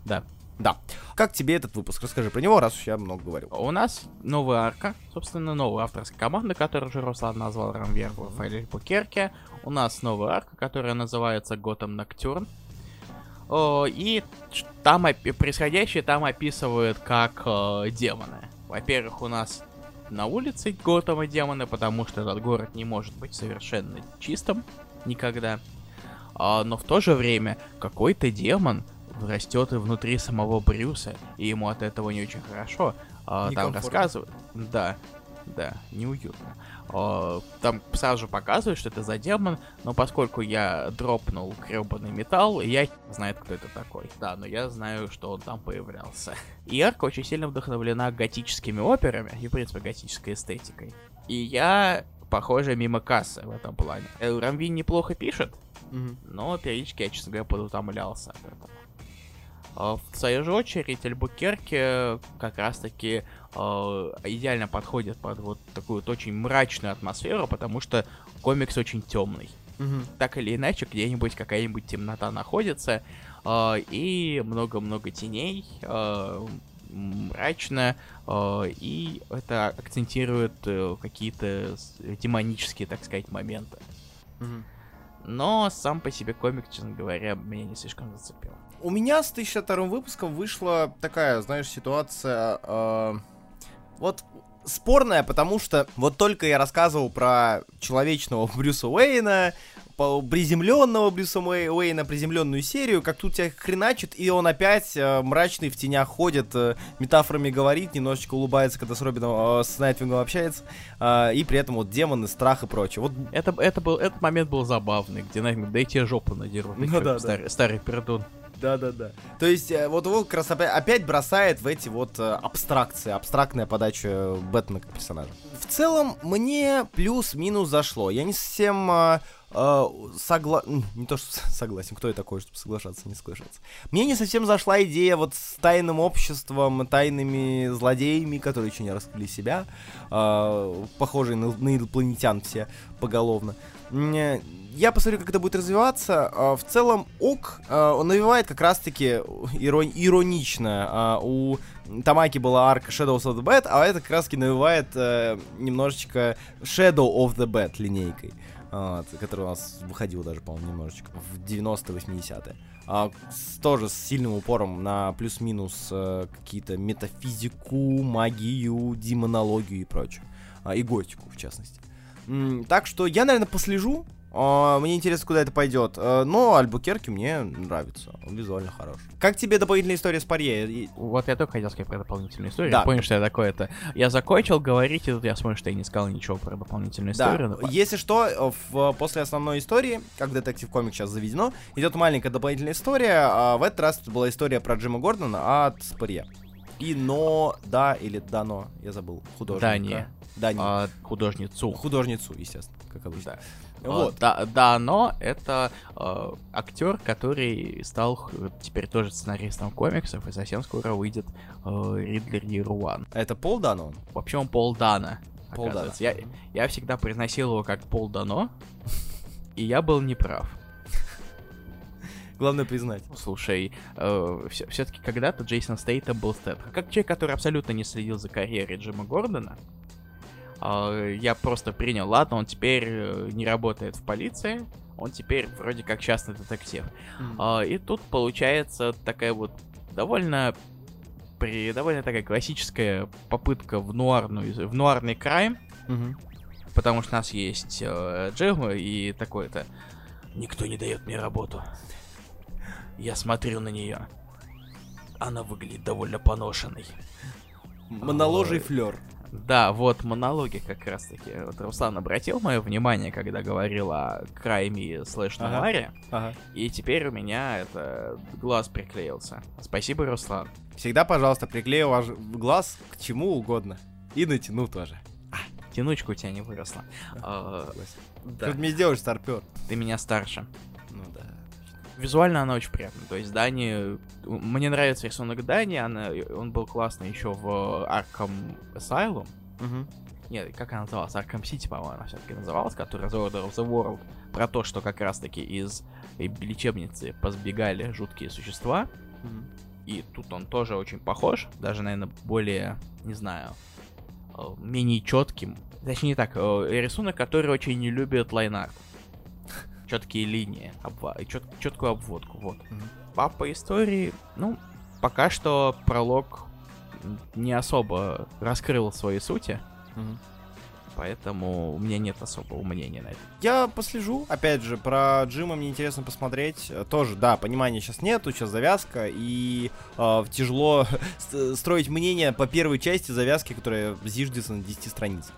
Да. Да. Как тебе этот выпуск? Расскажи про него, раз уж я много говорю. У нас новая арка, собственно, новая авторская команда, которую уже Руслан назвал Рамвер в Рафаэль Букерке. У нас новая арка, которая называется Готэм Ноктюрн. И там происходящее там описывают как э, демоны. Во-первых, у нас на улице Готэма демоны, потому что этот город не может быть совершенно чистым никогда. А, но в то же время какой-то демон растет и внутри самого Брюса, и ему от этого не очень хорошо. А, там рассказывают. Да, да, неуютно. А, там сразу же показывают, что это за демон, но поскольку я дропнул гребаный металл, я знаю, кто это такой. Да, но я знаю, что он там появлялся. И арка очень сильно вдохновлена готическими операми и, в принципе, готической эстетикой. И я, похоже, мимо кассы в этом плане. Э, Рамвин неплохо пишет, но периодически я, честно говоря, подутомлялся от этого. А В свою же очередь, Альбукерке как раз-таки э, идеально подходит под вот такую вот очень мрачную атмосферу, потому что комикс очень темный. Мгм. Так или иначе, где-нибудь какая-нибудь темнота находится, э, и много-много теней, э, мрачно, э, и это акцентирует э, какие-то демонические, так сказать, моменты. Мгм. Но сам по себе комик, честно говоря, меня не слишком зацепил. У меня с 1062 выпуском вышла такая, знаешь, ситуация... э, вот спорная, потому что вот только я рассказывал про человечного Брюса Уэйна, приземленного Брюса Уэй- Уэйна, приземленную серию, как тут тебя хреначит, и он опять э, мрачный в тенях ходит, э, метафорами говорит, немножечко улыбается, когда с Робином, э, с Найтвингом общается, э, и при этом вот демоны, страх и прочее. Вот Это, это был, этот момент был забавный, где Найтвинг, да тебе жопу надерут, Ну да, да. старый, старый пердун. Да-да-да. То есть, э, вот его как раз опять, опять бросает в эти вот э, абстракции, абстрактная подача Бэтмена как персонажа. В целом, мне плюс-минус зашло. Я не совсем э, э, согла... м, Не то, что согласен, кто я такой, чтобы соглашаться, не соглашаться. Мне не совсем зашла идея вот с тайным обществом, тайными злодеями, которые еще не раскрыли себя, э, похожие на, на инопланетян все поголовно. Я посмотрю, как это будет развиваться. А, В целом, ок, а, он навевает как раз-таки ирон- иронично. А, У Тамаки была арка Shadows of the Bad, а это как раз-таки навевает э, немножечко Shadow of the Bad линейкой. А, вот, которая у нас выходила даже, по-моему, немножечко в 90-80-е. А, с- тоже с сильным упором на плюс-минус э, какие-то метафизику, магию, демонологию и прочее. А, и готику, в частности. М, так что я, наверное, послежу. А, мне интересно, куда это пойдет. А, но Альбукерки мне нравится. Он визуально хорош. Как тебе дополнительная история с Парье? Вот я только хотел сказать про дополнительную историю. Да. Я понял, что я такое это. Я закончил говорить, и тут я смотрю, что я не сказал ничего про дополнительную Да, историю. но- если что, в, после основной истории, как детектив комик сейчас заведено, идет маленькая дополнительная история. А в этот раз это была история про Джима Гордона от Спарье. И но, да или дано, я забыл, художника. Да, не. а, художницу. Художницу, естественно, как обычно. Да. Вот. Да, да, но это э, актер, который стал теперь тоже сценаристом комиксов, и совсем скоро выйдет э, Ридлер One. Это Пол Дано? Вообще он Пол Дана. Пол оказывается. Я, я всегда произносил его как Пол Дано, и я был неправ. Главное признать. Слушай, все, таки когда-то Джейсон Стейтем был Стэтхэм. Как человек, который абсолютно не следил за карьерой Джима Гордона, э, я просто принял, ладно, он теперь э, не работает в полиции, он теперь вроде как частный детектив. А, и тут получается такая вот довольно при довольно такая классическая попытка в нуарную в нуарный крайм, Мгм. потому что у нас есть э, Джим и такое-то никто не дает мне работу. Я смотрю на нее. Она выглядит довольно поношенной. Моноложий Ой. флер. Да, вот монологи как раз таки. Вот Руслан обратил мое внимание, когда говорил о крайме слэш Ага. нуаре. Ага. И теперь у меня это глаз приклеился. Спасибо, Руслан. Всегда, пожалуйста, приклею ваш глаз к чему угодно. И натяну тоже. Тянучка у тебя не выросла. А, Согласен. да, Что ты мне сделаешь, старпер? ты меня старше. Визуально она очень приятная. То есть Дани... Мне нравится рисунок Дани, она... он был классный еще в Arkham Asylum. Мгм. Нет, как она называлась? Arkham City, по-моему, она все-таки называлась, которая The Order of the World. Про то, что как раз-таки из лечебницы позбегали жуткие существа. Мгм. И тут он тоже очень похож, даже, наверное, более, не знаю, э, менее четким. Точнее не так, э, рисунок, который очень не любит лайнарт. Четкие линии, обва- чет- четкую обводку, вот. Мгм. Папа истории, ну, пока что пролог не особо раскрыл свои сути, Мгм. поэтому у меня нет особого мнения на это. Я послежу. Опять же, про Джима мне интересно посмотреть. Тоже, да, понимания сейчас нету, сейчас завязка, и э, тяжело строить мнение по первой части завязки, которая зиждется на 10 страницах.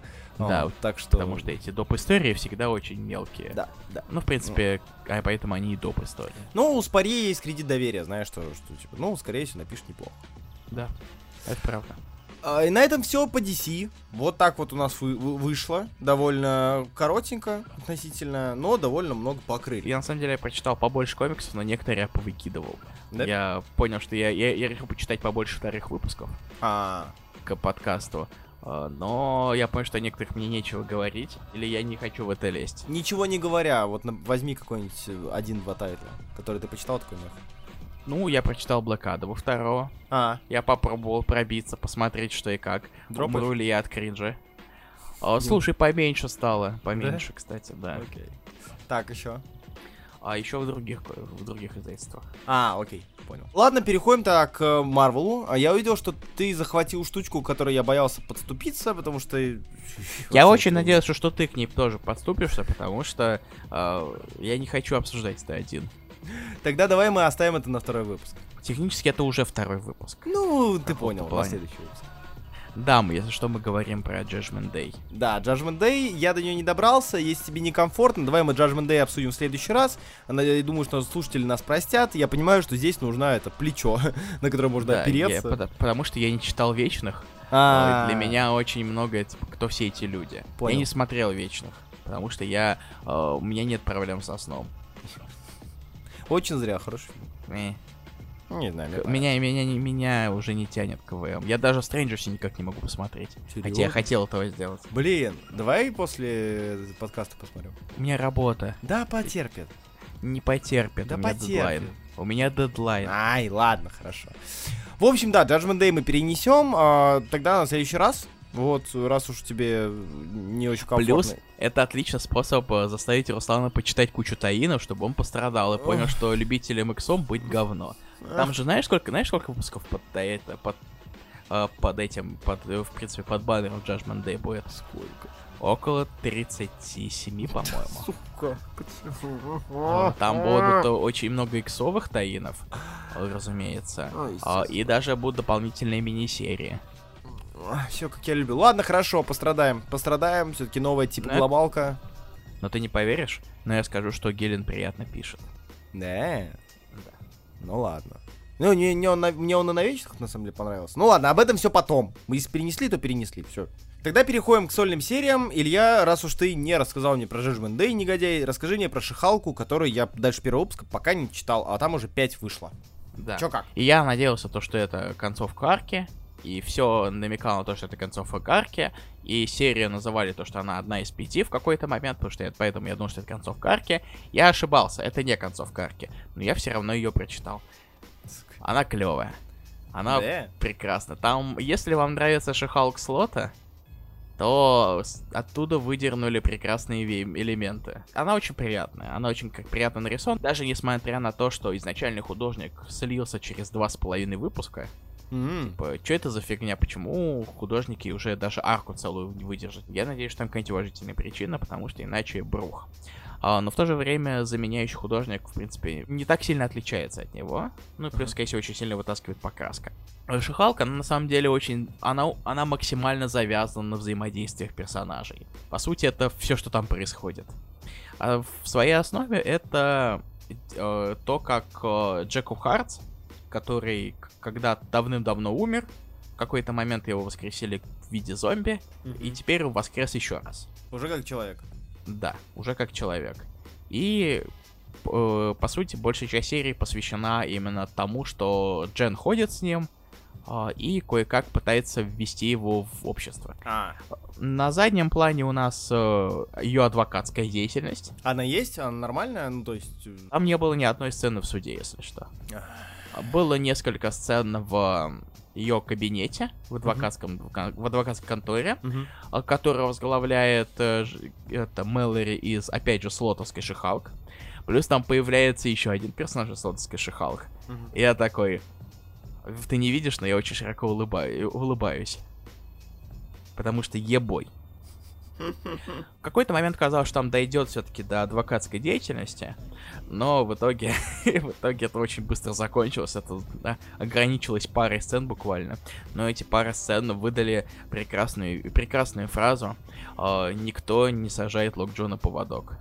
Да, Вот, так что... Потому что эти доп. истории всегда очень мелкие. Да, да. Ну, в принципе, а поэтому они и доп. истории. Ну, у Спари есть кредит доверия, знаешь, что, что типа, ну, скорее всего, напишешь неплохо. Да, это правда. А, И на этом все по DC. Вот так вот у нас вы- вы- вышло. Довольно коротенько относительно, но довольно много покрыли. Я на самом деле прочитал побольше комиксов, но некоторые я повыкидывал. Да? Я понял, что я, я, я решил почитать побольше вторых выпусков А, к подкасту. А, Но я понял, что о некоторых мне нечего говорить, или я не хочу в это лезть. ничего не говоря, вот возьми какой-нибудь э, один-два тайтла, который ты почитал, такой нахуй. Ну, я прочитал Блокаду второго. А, Я попробовал пробиться, посмотреть, что и как. Дропаешь? Умру ли я от кринжа. А, слушай, поменьше стало. Поменьше, кстати, да. окей. Так, еще. А еще в других, в других издательствах. А, окей, понял. Ладно, переходим так к Марвелу. А Я увидел, что ты захватил штучку, к которой я боялся подступиться, потому что... Я очень надеюсь, что ты к ней тоже подступишься, потому что э, я не хочу обсуждать это один. Тогда давай мы оставим это на второй выпуск. Технически это уже второй выпуск. Ну, ты понял, на следующий выпуск. Да, мы, если что, мы говорим про Judgment Day. Да, Judgment Day, я до нее не добрался, если тебе некомфортно, давай мы Judgment Day обсудим в следующий раз. Она- Я думаю, что слушатели нас простят. Я понимаю, что здесь нужна это плечо, на которое можно Да, я- опереться. пода- потому что я не читал Вечных. А, Э, Для меня очень много, типа, кто все эти люди. Понял. Я не смотрел Вечных. потому что я, э, у меня нет проблем со сном. Очень зря, хороший фильм. Не знаю, мне Меня, меня, не- меня уже не тянет к КВМ. Я даже Стрэнджерси никак не могу посмотреть. Хотя я хотел этого сделать. Блин, давай после подкаста посмотрим. У меня работа Да, потерпит. не потерпит. Да у меня потерпит. дедлайн. У меня дедлайн. Ай, ладно, хорошо. В общем, да, Judgment Day мы перенесем, а, тогда на следующий раз. Вот, раз уж тебе не очень комфортно. Плюс это отличный способ э, заставить Руслана почитать кучу таинов, чтобы он пострадал и понял, что любителям иксом быть говно. Там же знаешь сколько, знаешь сколько выпусков под это, под э, под этим, под, э, в принципе, под баннером Judgment Day будет? Сколько? Около 37, по-моему. Сука. А, Там будут очень много иксовых таинов, разумеется. Ой, А, И даже будут дополнительные мини-серии. Все, как я люблю. Ладно, хорошо, пострадаем. Пострадаем. Все-таки новая типа Да. глобалка. Но ты не поверишь, но я скажу, что Гелен приятно пишет. Да. Ну ладно. Ну, не, не он, мне он и на вечерах, на самом деле, понравился. Ну ладно, об этом все потом. Мы если перенесли, то перенесли, все. Тогда переходим к сольным сериям. Илья, раз уж ты не рассказал мне про Judgment Day, негодяй, расскажи мне про Шихалку, которую я дальше первого выпуска пока не читал, а там уже 5 вышло. Да. Чё как? И я надеялся, то, что это концовка арки, и все намекало на то, что это концовка арки, и серию называли то, что она одна из пяти в какой-то момент, потому что я, поэтому я думал, что это концовка арки. Я ошибался, это не концовка арки, но я все равно ее прочитал. Она клевая. Она Да? прекрасна. Там, если вам нравится Шихалк слота, то оттуда выдернули прекрасные элементы. Она очень приятная, она очень как приятно нарисована, даже несмотря на то, что изначальный художник слился через два с половиной выпуска. М, Что это за фигня? Почему художники уже даже арку целую не выдержат? Я надеюсь, что там какая-нибудь уважительная причина, потому что иначе брух. А, но в то же время заменяющий художник, в принципе, не так сильно отличается от него. Ну и плюс, скорее всего, очень сильно вытаскивает покраска. Шихалка, она на самом деле очень... Она, она максимально завязана на взаимодействиях персонажей. По сути, это все, что там происходит. А в своей основе это э, то, как э, Джеку Хартс, который когда давным-давно умер, в какой-то момент его воскресили в виде зомби, и мгм. теперь он воскрес еще раз. Уже как человек. Да, уже как человек. И, э, по сути, большая часть серии посвящена именно тому, что Джен ходит с ним а, и кое-как пытается ввести его в общество. А, На заднем плане у нас ее адвокатская деятельность. она есть? Она нормальная? Ну, то есть... э, Там не было ни одной сцены в суде, если что. Ах. Было несколько сцен в ее кабинете, в адвокатском, в адвокатской конторе, а, которую возглавляет э, это Мэлори из, опять же, Слотовской Шихалк. Плюс там появляется еще один персонаж из Слотовской Шихалк. И я такой, ты не видишь, но я очень широко улыбаю, улыбаюсь. Потому что ебой. В какой-то момент казалось, что там дойдет все-таки до адвокатской деятельности, но в итоге, в итоге это очень быстро закончилось, это да, ограничилось парой сцен буквально. Но эти пары сцен выдали прекрасную, прекрасную фразу э, «Никто не сажает Лок Джо на поводок».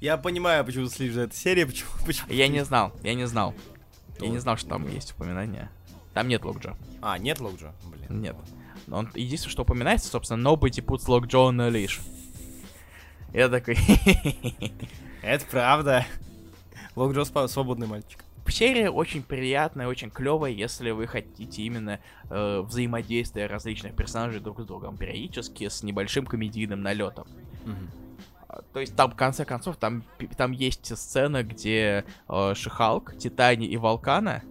Я понимаю, почему следишь за этой серией, почему... почему Я не знал, я не знал. Я не Вот. знал, что там есть упоминание. Там нет Лок Джо. А, нет Локджа? Блин. Нет. Но он единственное, что упоминается, собственно, nobody puts Lock Joe on a leash. Я такой... Это правда. Локджо свободный мальчик. Серия очень приятная, очень клевая, если вы хотите именно э, взаимодействия различных персонажей друг с другом, периодически с небольшим комедийным налетом. А, То есть там, в конце концов, там, там есть сцена, где э, Шихалк, Титани и Волкана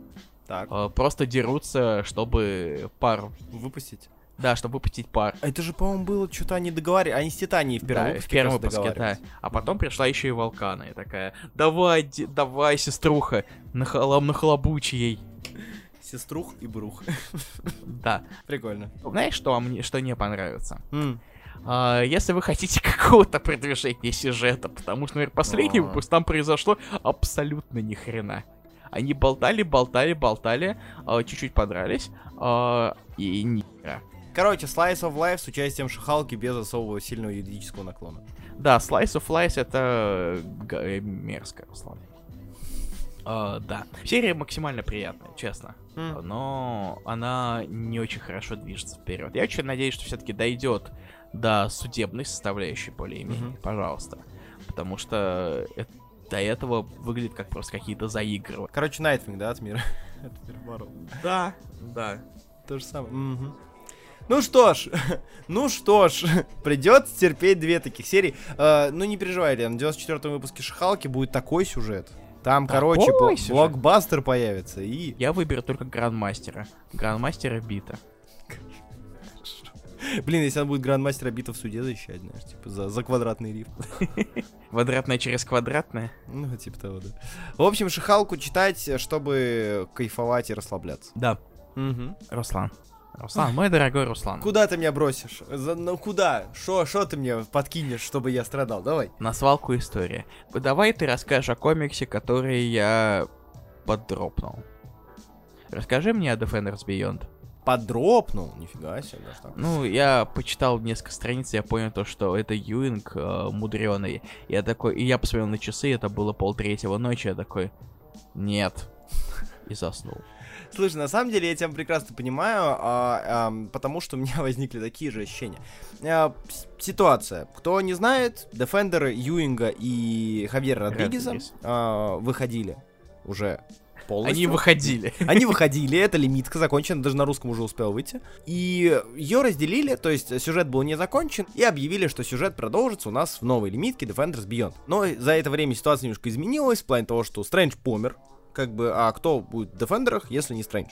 Так, э, просто дерутся, чтобы пар... выпустить. Да, чтобы выпустить пар. А Это же, по-моему, было что-то они договаривались. Они с Титанией в первом Да, выпуске в первом выпуске, да. А потом пришла еще и Волкана, и такая, давай, ди- давай, сеструха, нахалам нахлобучи ей. Сеструх и Брух. Да. Прикольно. Знаешь, что вам не, что не понравится? М. А, если вы хотите какого-то продвижения сюжета, потому что, например, последний А. выпуск там произошло абсолютно ни хрена. Они болтали, болтали, болтали, а, чуть-чуть подрались, а, и ни хера. Короче, Slice of Life с участием Шихалки без особого сильного юридического наклона. Да, Slice of Life это г- э, мерзко, Руслан. А, да. Серия максимально приятная, честно. М. Но она не очень хорошо движется вперед. Я очень надеюсь, что все-таки дойдет до судебной составляющей более-менее, Мгм. пожалуйста. Потому что э- до этого выглядит как просто какие-то заигрывания. Короче, Найтвинг, да, от мира? От мира. Да, да. То же самое. Мгм. Ну что ж, ну что ж, придется терпеть две таких серии. Э, ну не переживай, Лен, в 94 выпуске Шихалки будет такой сюжет. Там, Такой короче, бл- сюжет? блокбастер появится и... Я выберу только Грандмастера. Грандмастера бита. Блин, если он будет грандмастера бита в суде защищать, знаешь, типа за, за квадратный риф. Квадратное через квадратное. Ну, типа того, да. В общем, Шихалку читать, чтобы кайфовать и расслабляться. Да. Руслан. Руслан, мой дорогой Руслан. Куда ты меня бросишь? За- ну куда? Шо, шо ты мне подкинешь, чтобы я страдал? Давай. На свалку история. Давай ты расскажешь о комиксе, который я поддропнул. Расскажи мне о Defenders Beyond. Подропнул? Нифига себе, даже так. Ну, я почитал несколько страниц, я понял то, что это Юинг э, мудреный. Я такой, и я посмотрел на часы, это было полтретьего ночи, я такой, нет. И заснул. Слушай, на самом деле я тебя прекрасно понимаю, а, ам, потому что у меня возникли такие же ощущения. А, ситуация. Кто не знает, Дефендеры Юинга и Хавьера Родригеза а, выходили уже полностью. Они выходили. Они выходили, эта лимитка закончена, даже на русском уже успел выйти. И ее разделили, то есть сюжет был не закончен, и объявили, что сюжет продолжится у нас в новой лимитке Defenders Beyond. Но за это время ситуация немножко изменилась, в плане того, что Стрэндж помер, как бы, а кто будет в Defender'ах, если не Стрэндж?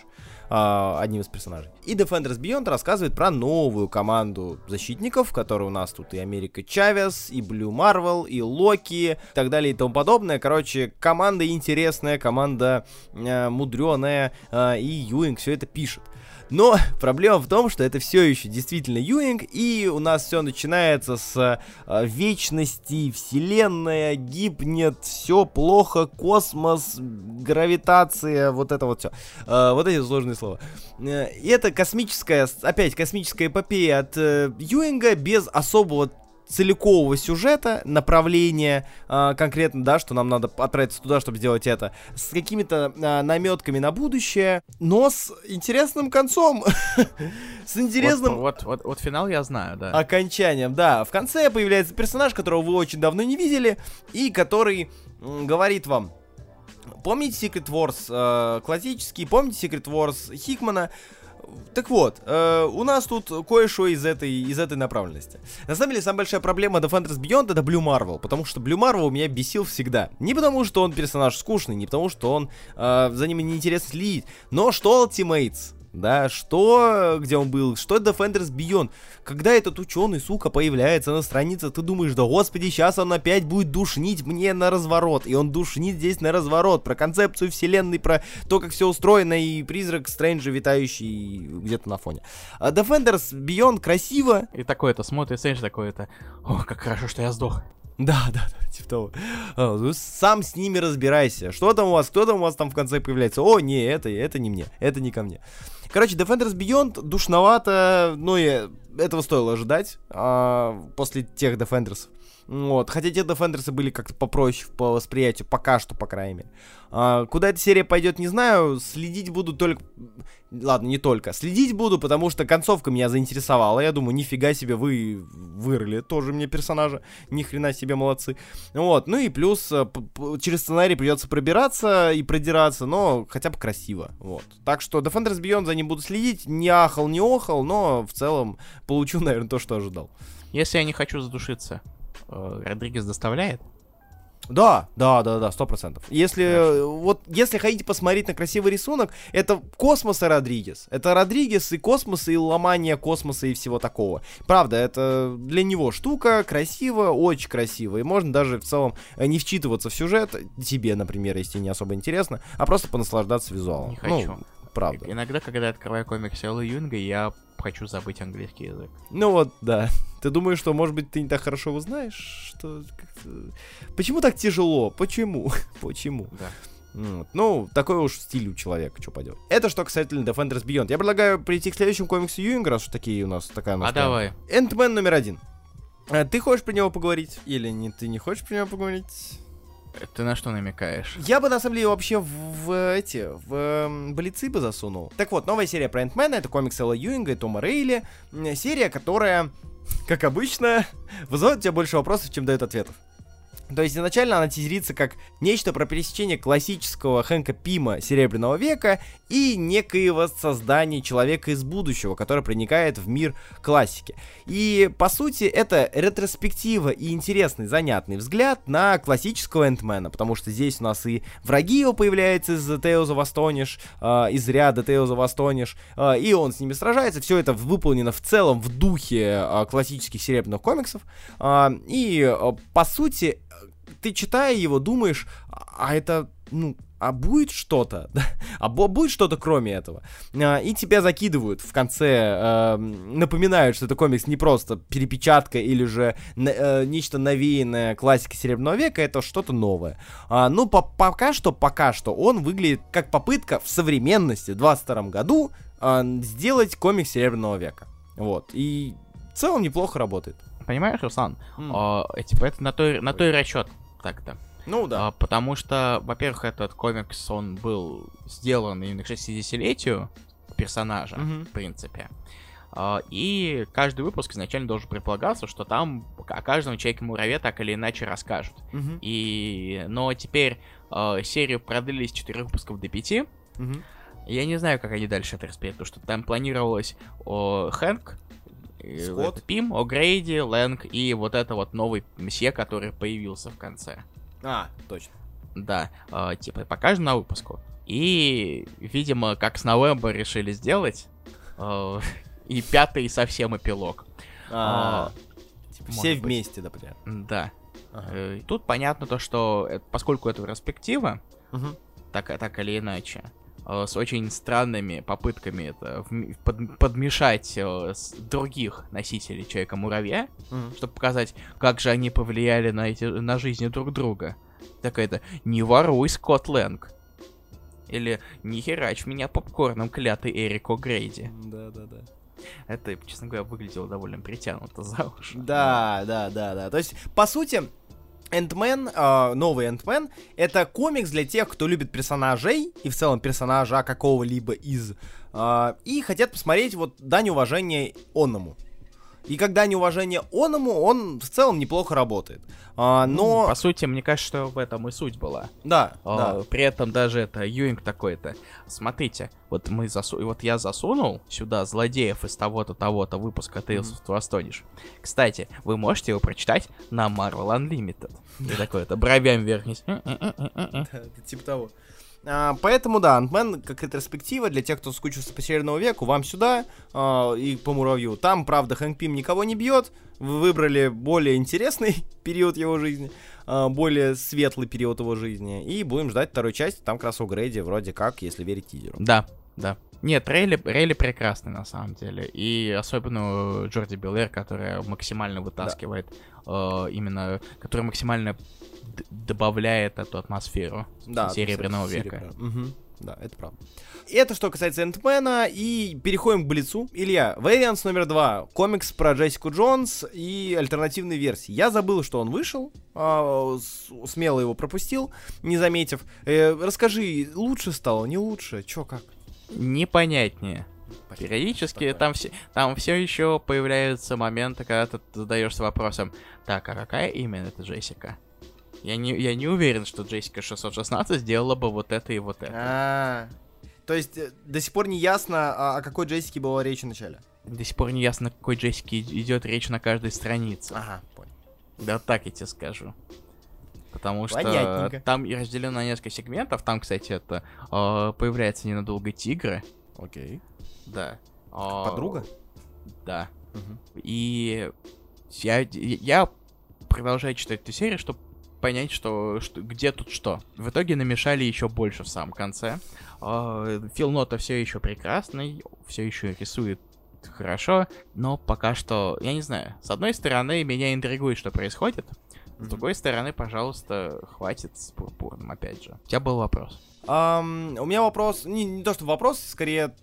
А, одним из персонажей. И Defenders Beyond рассказывает про новую команду защитников, которые у нас тут и Америка Чавес, и Блю Марвел, и Локи, и так далее и тому подобное. Короче, команда интересная, команда э, мудреная, э, и Юинг все это пишет. Но проблема в том, что это все еще действительно Юинг, и у нас все начинается с э, вечности, вселенная гибнет, все плохо, космос, гравитация, вот это вот все. вот эти сложные слова. Э, И это космическая, опять космическая эпопея от э, Юинга без особого целикового сюжета, направления а, конкретно, да, что нам надо отправиться туда, чтобы сделать это, с какими-то а, наметками на будущее, но с интересным концом, с интересным Вот, вот, вот, финал я знаю, да. окончанием, да. В конце появляется персонаж, которого вы очень давно не видели, и который говорит вам, помните Secret Wars э, классический, помните Secret Wars Хикмана? Так вот, э, у нас тут кое-что из этой, из этой направленности. На самом деле, самая большая проблема Defenders Beyond это Blue Marvel, потому что Blue Marvel меня бесил всегда. Не потому, что он персонаж скучный, не потому, что он э, за ним неинтересно следить, но что Ultimates, да, что, где он был, что Defenders Beyond. Когда этот ученый, сука, появляется на странице, ты думаешь, да господи, сейчас он опять будет душнить мне на разворот. И он душнит здесь на разворот, про концепцию вселенной, про то, как все устроено, и призрак Стрэнджа, витающий где-то на фоне. А Defenders Beyond красиво, И такое-то смотрит, Сэндж такое-то, о, как хорошо, что я сдох. Да, да, да, типа того. А, ну, сам с ними разбирайся. Что там у вас, кто там у вас там в конце появляется? О, не, это, это не мне, это не ко мне. Короче, Defenders Beyond душновато, но и этого стоило ожидать а, после тех Defenders. Вот, хотя те Defenders были как-то попроще по восприятию, пока что, по крайней мере. А, куда эта серия пойдет, не знаю. Следить буду только... Ладно, не только. Следить буду, потому что концовка меня заинтересовала. Я думаю, нифига себе, вы вырыли тоже мне персонажа. Ни хрена себе молодцы. Вот, ну и плюс э, через сценарий придется пробираться и продираться, но хотя бы красиво. Вот. Так что Defenders Beyond за ним буду следить. Не ахал, не охал, но в целом получу, наверное, то, что ожидал. Если я не хочу задушиться, э, Родригес доставляет? Да, да, да, да, сто процентов. Если э, вот если хотите посмотреть на красивый рисунок, это космос и Родригес. Это Родригес и космос и ломание космоса и всего такого. Правда, это для него штука красиво, очень красиво. И можно даже в целом э, не вчитываться в сюжет, тебе, например, если не особо интересно, а просто понаслаждаться визуалом. Не хочу. Ну, правда. Иногда, когда я открываю комикс Элла Юнга, я хочу забыть английский язык. Ну вот, да. Ты думаешь, что, может быть, ты не так хорошо его знаешь? Что. Почему так тяжело? Почему? Почему? Да. Вот. Ну, такой уж стиль у человека, что пойдет. Это что касательно Defenders Beyond. Я предлагаю перейти к следующему комиксу Юинга, раз уж такие у нас такая у нас А давай. Эндмен номер один. А, Ты хочешь про него поговорить? Или не, ты не хочешь про него поговорить? Ты на что намекаешь? Я бы, на самом деле, вообще в, в эти, в э, Блицы бы засунул. Так вот, новая серия про Энтмена, это комикс Элла Юинга и Тома Рейли. Серия, которая, как обычно, вызывает у тебя больше вопросов, чем дает ответов. То есть изначально она тизерится как нечто про пересечение классического Хэнка Пима Серебряного века и некоего создания человека из будущего, который проникает в мир классики. И, по сути, это ретроспектива и интересный, занятный взгляд на классического Энтмена, потому что здесь у нас и враги его появляются из Tales of Astonish, э, из ряда Tales of Astonish, э, и он с ними сражается. Все это выполнено в целом в духе э, классических серебряных комиксов. Э, и, э, по сути, ты читая его, думаешь, а это, ну, а будет что-то? а будет что-то кроме этого? А, и тебя закидывают в конце, э, напоминают, что это комикс не просто перепечатка или же э, нечто навеянное классики Серебряного века, это что-то новое. А, ну, по пока что, пока что он выглядит как попытка в современности, в 22 году, э, сделать комикс Серебряного века. Вот. И в целом неплохо работает. Понимаешь, Руслан? Mm. А, типа это на той, на той расчет так-то. Ну да. А, потому что, во-первых, этот комикс, он был сделан именно к 60-летию персонажа, mm-hmm. в принципе. А, и каждый выпуск изначально должен предполагаться, что там о каждом человеке-мураве так или иначе расскажут. Mm-hmm. И... Но теперь а, серию продлили с 4 выпусков до 5. Mm-hmm. Я не знаю, как они дальше это распределят, потому что там планировалось о Хэнк, Скотт. Пим, О'Грейди, Лэнг и вот это вот новый мсье, который появился в конце. А, точно. Да, э, типа по каждому выпуску. И, видимо, как с Новембо решили сделать, э, и пятый совсем эпилог. А, а, типа все быть. вместе, например. Да. Ага. Э, тут понятно то, что поскольку это перспектива, угу. так, так или иначе, Э, с очень странными попытками это под, подмешать э, с других носителей Человека-муравья, mm-hmm. чтобы показать, как же они повлияли на, эти, на жизни друг друга. Так это «Не воруй, Скотт Лэнг». Или «Не херач меня попкорном, клятый Эрико Грейди». Да-да-да. Это, честно говоря, выглядело довольно притянуто за уши. Да, да, да, да. То есть, по сути, Эндмен, э, новый Эндмен, это комикс для тех, кто любит персонажей и в целом персонажа какого-либо из, э, и хотят посмотреть вот дань уважения онному. И когда неуважение оному, он в целом неплохо работает. А, но... Ну, по сути, мне кажется, что в этом и суть была. Да, а, да. При этом даже это Юинг такой-то. Смотрите, вот мы засу... вот я засунул сюда злодеев из того-то, того-то выпуска Tales of Astonish. Кстати, вы можете его прочитать на Marvel Unlimited. И такой-то бровям вверх Типа того. А, поэтому, да, Антмен как ретроспектива для тех, кто скучился по Северному веку, вам сюда а, и по Муравью. Там, правда, Хэнк Пим никого не бьет. Вы выбрали более интересный период его жизни, а, более светлый период его жизни. И будем ждать второй части. Там как раз у Грейди вроде как, если верить тизеру. Да, да. Нет, Рейли, Рейли прекрасный на самом деле. И особенно Джорди Беллер, которая максимально вытаскивает да. э, именно, которая максимально добавляет эту атмосферу да, Серебряного века. Угу. Да, это правда. Это что касается Энтмена, и переходим к Блицу. Илья, Варианс номер два. Комикс про Джессику Джонс и альтернативные версии. Я забыл, что он вышел, а, смело его пропустил, не заметив. Э, расскажи, лучше стало, не лучше? Чё, как? Непонятнее. Периодически там все, там все еще появляются моменты, когда ты задаешься вопросом, так, а какая именно это Джессика? Я не, я не уверен, что Джессика 616 сделала бы вот это и вот это. А, то есть э, до сих пор не ясно, а, о какой Джессике была речь в начале? До сих пор не ясно, о какой Джессике идет речь на каждой странице. Ага, понял. Да так я тебе скажу. Потому что там и разделено на несколько сегментов. Там, кстати, это э, появляется ненадолго тигры. Окей. Да. Э, Подруга? Да. Угу. И я, я продолжаю читать эту серию, чтобы понять, что, что где тут что. В итоге намешали еще больше в самом конце. А, Фил Нота все еще прекрасный, все еще рисует хорошо, но пока что, я не знаю, с одной стороны, меня интригует, что происходит, С другой стороны, пожалуйста, хватит с пурпурным, опять же. У тебя был вопрос. Ам, у меня вопрос, не, не то что вопрос, скорее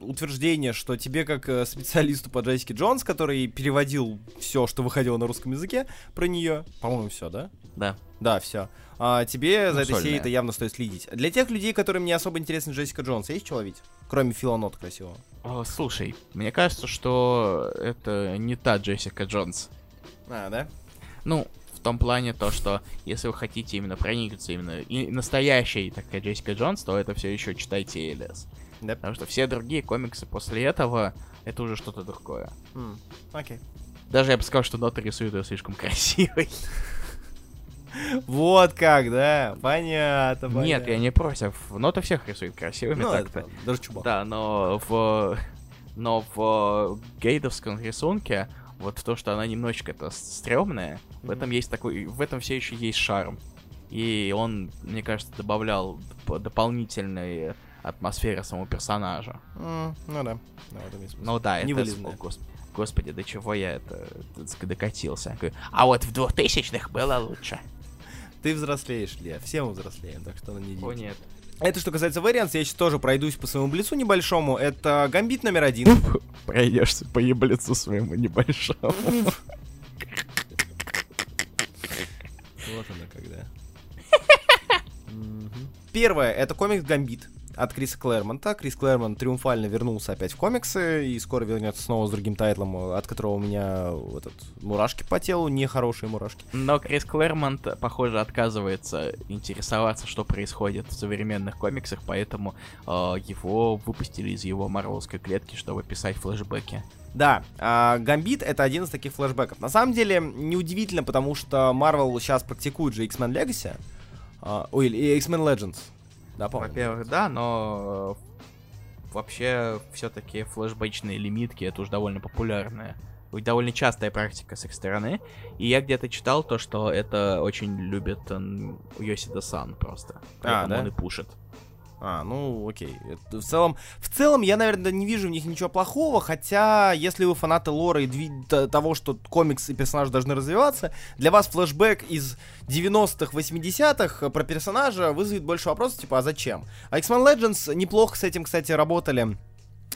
утверждение, что тебе как э, специалисту по Джессике Джонс, который переводил все, что выходило на русском языке про нее, по-моему, все, да? Да. Да, все. А, тебе Ну, за этой серией это явно стоит следить. Для тех людей, которым не особо интересна Джессика Джонс, есть что ловить? Кроме Фила Нот красивого. О, слушай, мне кажется, что это не та Джессика Джонс. А, да? Ну, том плане то, что если вы хотите именно проникнуться именно и настоящей такая Джессика Джонс, то это все еще читайте Элис. Да. Потому что все другие комиксы после этого это уже что-то другое. Окей. Даже я бы сказал, что Нота рисует ее слишком красивой. Вот как, да? Понятно, понятно. Нет, я не против. Нота всех рисует красивыми Ну, это даже чубак. Да, но в но в гейдовском рисунке вот то, что она немножечко это стрёмная, в этом есть такой, в этом все еще есть шарм. И он, мне кажется, добавлял доп- дополнительной атмосферы самого персонажа. М, Ну да. Да, есть смысл. Ну да, это... Невылизанная. о, гос- Господи, до чего я это докатился. А вот в 2000-х было лучше. Ты взрослеешь, Лия. Все мы взрослеем, так что не О нет. Это что касается Variants, я сейчас тоже пройдусь по своему блицу небольшому. Это гамбит номер один. Пройдешься по еблицу своему небольшому. Вот она когда. Первое, это комикс Гамбит от Криса Клэрмонта. Крис Клэрмонт триумфально вернулся опять в комиксы и скоро вернется снова с другим тайтлом, от которого у меня вот этот мурашки по телу, нехорошие мурашки. Но Крис Клэрмонт, похоже, отказывается интересоваться, что происходит в современных комиксах, поэтому э, его выпустили из его марвелской клетки, чтобы писать флешбеки. Да, а, Гамбит это один из таких флешбеков. На самом деле, неудивительно, потому что Marvel сейчас практикует же X-Men Legacy. а, ой, или X-Men Legends. Да. Во-первых, да, но э, вообще все-таки флешбэчные лимитки это уж довольно популярная, довольно частая практика с их стороны. И я где-то читал то, что это очень любит Йосида Сан просто. Поэтому да? он и пушит. А, ну, окей. Это в целом, в целом, я, наверное, не вижу в них ничего плохого, хотя, если вы фанаты лора и дви- того, что комикс и персонажи должны развиваться, для вас флешбэк из 90-х, 80-х про персонажа вызовет больше вопросов, типа, а зачем? А X-Men Legends неплохо с этим, кстати, работали.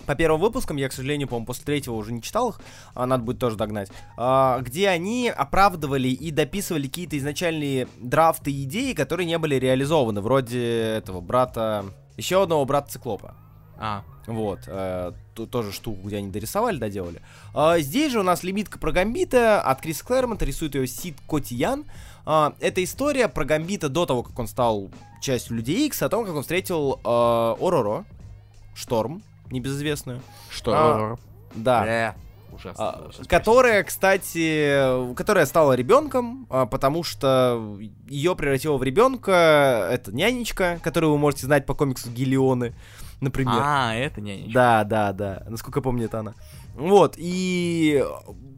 По первым выпускам, я, к сожалению, по-моему, после третьего уже не читал их, а, надо будет тоже догнать, а, где они оправдывали и дописывали какие-то изначальные драфты и идеи, которые не были реализованы, вроде этого брата, еще одного брата Циклопа. А, Вот, э, тоже штуку, где они дорисовали, доделали. А, здесь же у нас лимитка про Гамбита от Криса Клэрмонта, рисует ее Сид Котиян. А, это история про Гамбита до того, как он стал частью Людей Икс, о том, как он встретил э, Ороро, Шторм, небезызвестную. что? А, Да. Бля, ужасно. А, которая, кстати, которая стала ребенком, а, потому что ее превратила в ребенка это нянечка, которую вы можете знать по комиксу Гелионы, например. А, это не ничего. Да, да, да. Насколько я помню, это она. Вот, и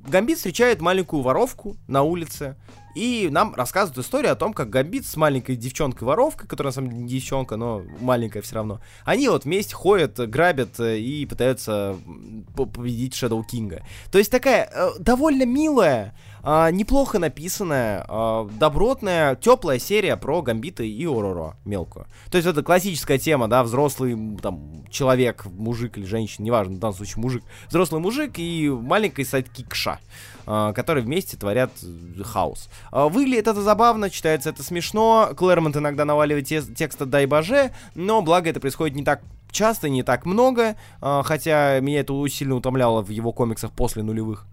Гамбит встречает маленькую воровку на улице. И нам рассказывают историю о том, как Гамбит с маленькой девчонкой-воровкой, которая на самом деле не девчонка, но маленькая все равно, они вот вместе ходят, грабят э, и пытаются победить Shadow King а. То есть такая э, довольно милая, а, неплохо написанная, а, добротная, теплая серия про Гамбита и Ороро мелкую. То есть это классическая тема, да, взрослый там человек, мужик или женщина, неважно, в данном случае мужик, взрослый мужик и маленькая sidekick ша, а, которые вместе творят э, хаос. А, Выглядит это забавно, читается это смешно, Клэрмонт иногда наваливает те- текста дай боже, но благо это происходит не так часто, не так много, а, хотя меня это сильно утомляло в его комиксах после нулевых.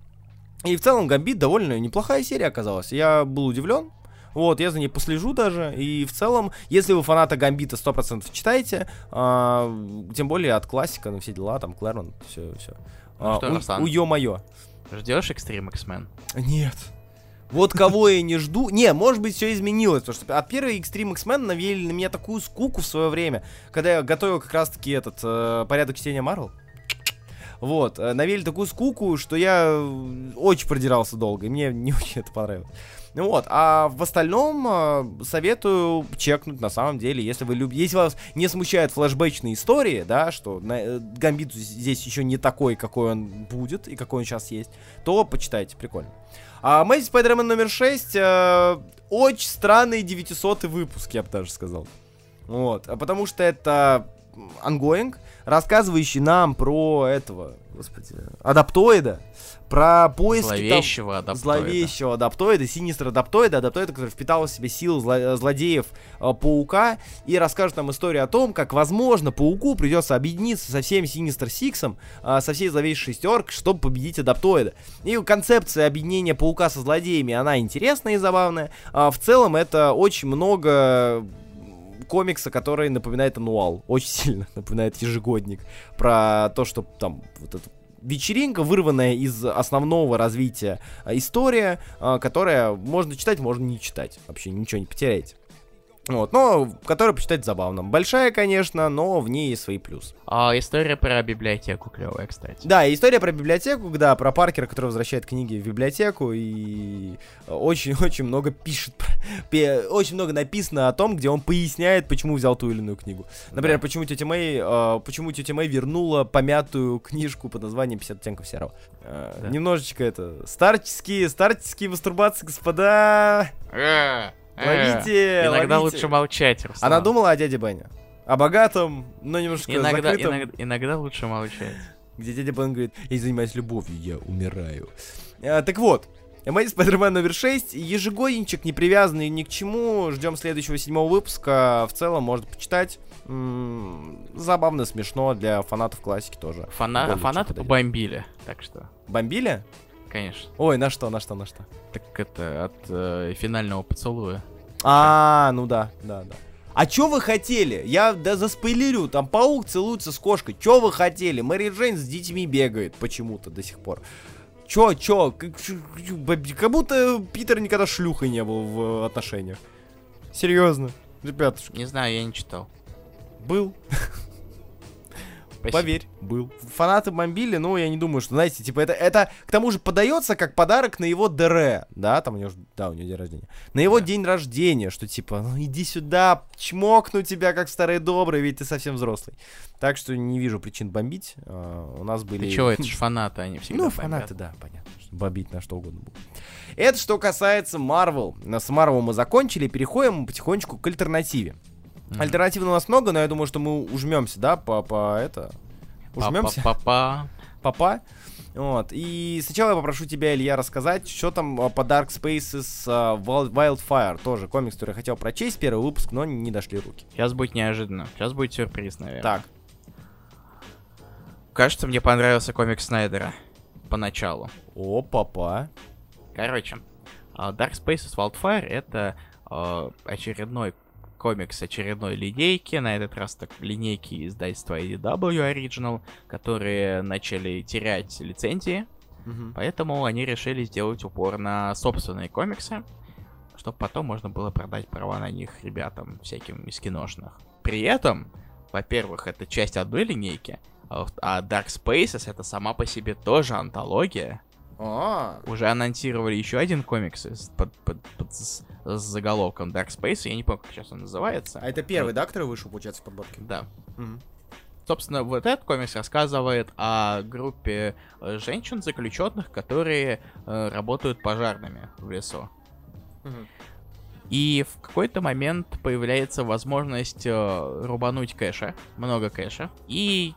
И в целом Гамбит довольно неплохая серия оказалась. Я был удивлен. Вот, я за ней послежу даже. И в целом, если вы фаната Гамбита 100% читаете, а, тем более от классика, на все дела, там, Клэрмонт, все, все. Ну что, Руслан? у ё-моё. Ждешь Extreme X-Men? Нет. Вот кого я не жду. Не, может быть, все изменилось. Потому что от первой Extreme X-Men навели на меня такую скуку в свое время, когда я готовил как раз-таки этот э, порядок чтения Марвел. Вот, э, навели такую скуку, что я э, очень продирался долго, и мне не очень это понравилось. Ну вот, а в остальном э, советую чекнуть на самом деле, если вы любите, если вас не смущают флешбэчные истории, да, что на, Гамбит здесь еще не такой, какой он будет и какой он сейчас есть, то почитайте, прикольно. А Amazing Spider-Man номер 6 э, очень странный 900 выпуск, я бы даже сказал. Вот, а потому что это ongoing, рассказывающий нам про этого, господи, адаптоида, про поиски... Зловещего там, адаптоида. Зловещего адаптоида, синистра адаптоида, адаптоида, который впитал в себя силу зло- злодеев э, Паука, и расскажет нам историю о том, как, возможно, Пауку придется объединиться со всем Синистр Сиксом, э, со всей зловещей шестеркой, чтобы победить адаптоида. И концепция объединения Паука со злодеями, она интересная и забавная. А в целом это очень много комикса, который напоминает ануал. Очень сильно напоминает ежегодник. Про то, что там вот эту вечеринка, вырванная из основного развития а, история, а, которая можно читать, можно не читать. Вообще ничего не потеряете. Вот, но которая почитать забавно. Большая, конечно, но в ней есть свои плюсы. А история про библиотеку клевая, кстати. Да, история про библиотеку, да, про Паркера, который возвращает книги в библиотеку и очень-очень много пишет, очень много написано о том, где он поясняет, почему взял ту или иную книгу. Например, да. почему тетя Мэй, э, почему тетя Мэй вернула помятую книжку под названием «50 оттенков серого». Э, да. Немножечко это старческие, старческие мастурбации, господа. Э. Ловите, Иногда ловите. лучше молчать, Руслан. Она думала о дяде Бене. О богатом, но немножко иногда, закрытом. Иногда, иногда лучше молчать. Где дядя Бен говорит, я занимаюсь любовью, я умираю. А, так вот, Amazing Spider-Man номер 6. Ежегодничек, не привязанный ни к чему. Ждем следующего седьмого выпуска. В целом, можно почитать. М-м, забавно, смешно для фанатов классики тоже. Фана- фанаты побомбили, так что. Бомбили? Конечно. Ой, на что, на что, на что? Так это от э, финального поцелуя. А, ну да, да, да. А чё вы хотели? Я да заспойлерю, там паук целуется с кошкой. Чё вы хотели? Мэри Джейн с детьми бегает почему-то до сих пор. Чё, чё? Как, будто Питер никогда шлюхой не был в отношениях. Серьезно, ребят. Не знаю, я не читал. Был. Спасибо. Поверь, был. Фанаты бомбили, ну, я не думаю, что, знаете, типа, это, это к тому же подается как подарок на его ДР, да, там у него, да, у него день рождения. На его да. день рождения, что типа, ну, иди сюда, чмокну тебя, как старый добрый, ведь ты совсем взрослый. Так что не вижу причин бомбить. Uh, у нас были... Ты чего, это же фанаты, они всегда Ну, фанаты, да, понятно. Бомбить на что угодно будет. Это что касается Marvel. С Marvel мы закончили, переходим потихонечку к альтернативе. Mm-hmm. Альтернатив у нас много, но я думаю, что мы ужмемся, да, по, по это. Ужмемся. Папа. Папа. Вот. И сначала я попрошу тебя, Илья, рассказать, что там а, по Dark Spaces uh, Wildfire. Тоже комикс, который я хотел прочесть, первый выпуск, но не дошли руки. Сейчас будет неожиданно. Сейчас будет сюрприз, наверное. Так. Кажется, мне понравился комикс Снайдера. Поначалу. О, папа. Короче, а, Dark Spaces Wildfire это очередной комикс очередной линейки, на этот раз так линейки издательства IDW Original, которые начали терять лицензии, mm-hmm. поэтому они решили сделать упор на собственные комиксы, чтобы потом можно было продать права на них ребятам всяким из киношных. При этом, во-первых, это часть одной линейки, а Dark Spaces это сама по себе тоже антология, а. Уже анонсировали еще один комикс под, под, под, с, с заголовком Dark Space. Я не помню, как сейчас он называется. А это первый, да, который вышел, получается, в подборке? Да. Угу. Собственно, вот этот комикс рассказывает о группе э, женщин, заключенных, которые э, работают пожарными в лесу. Угу. И в какой-то момент появляется возможность э, рубануть кэша, много кэша, и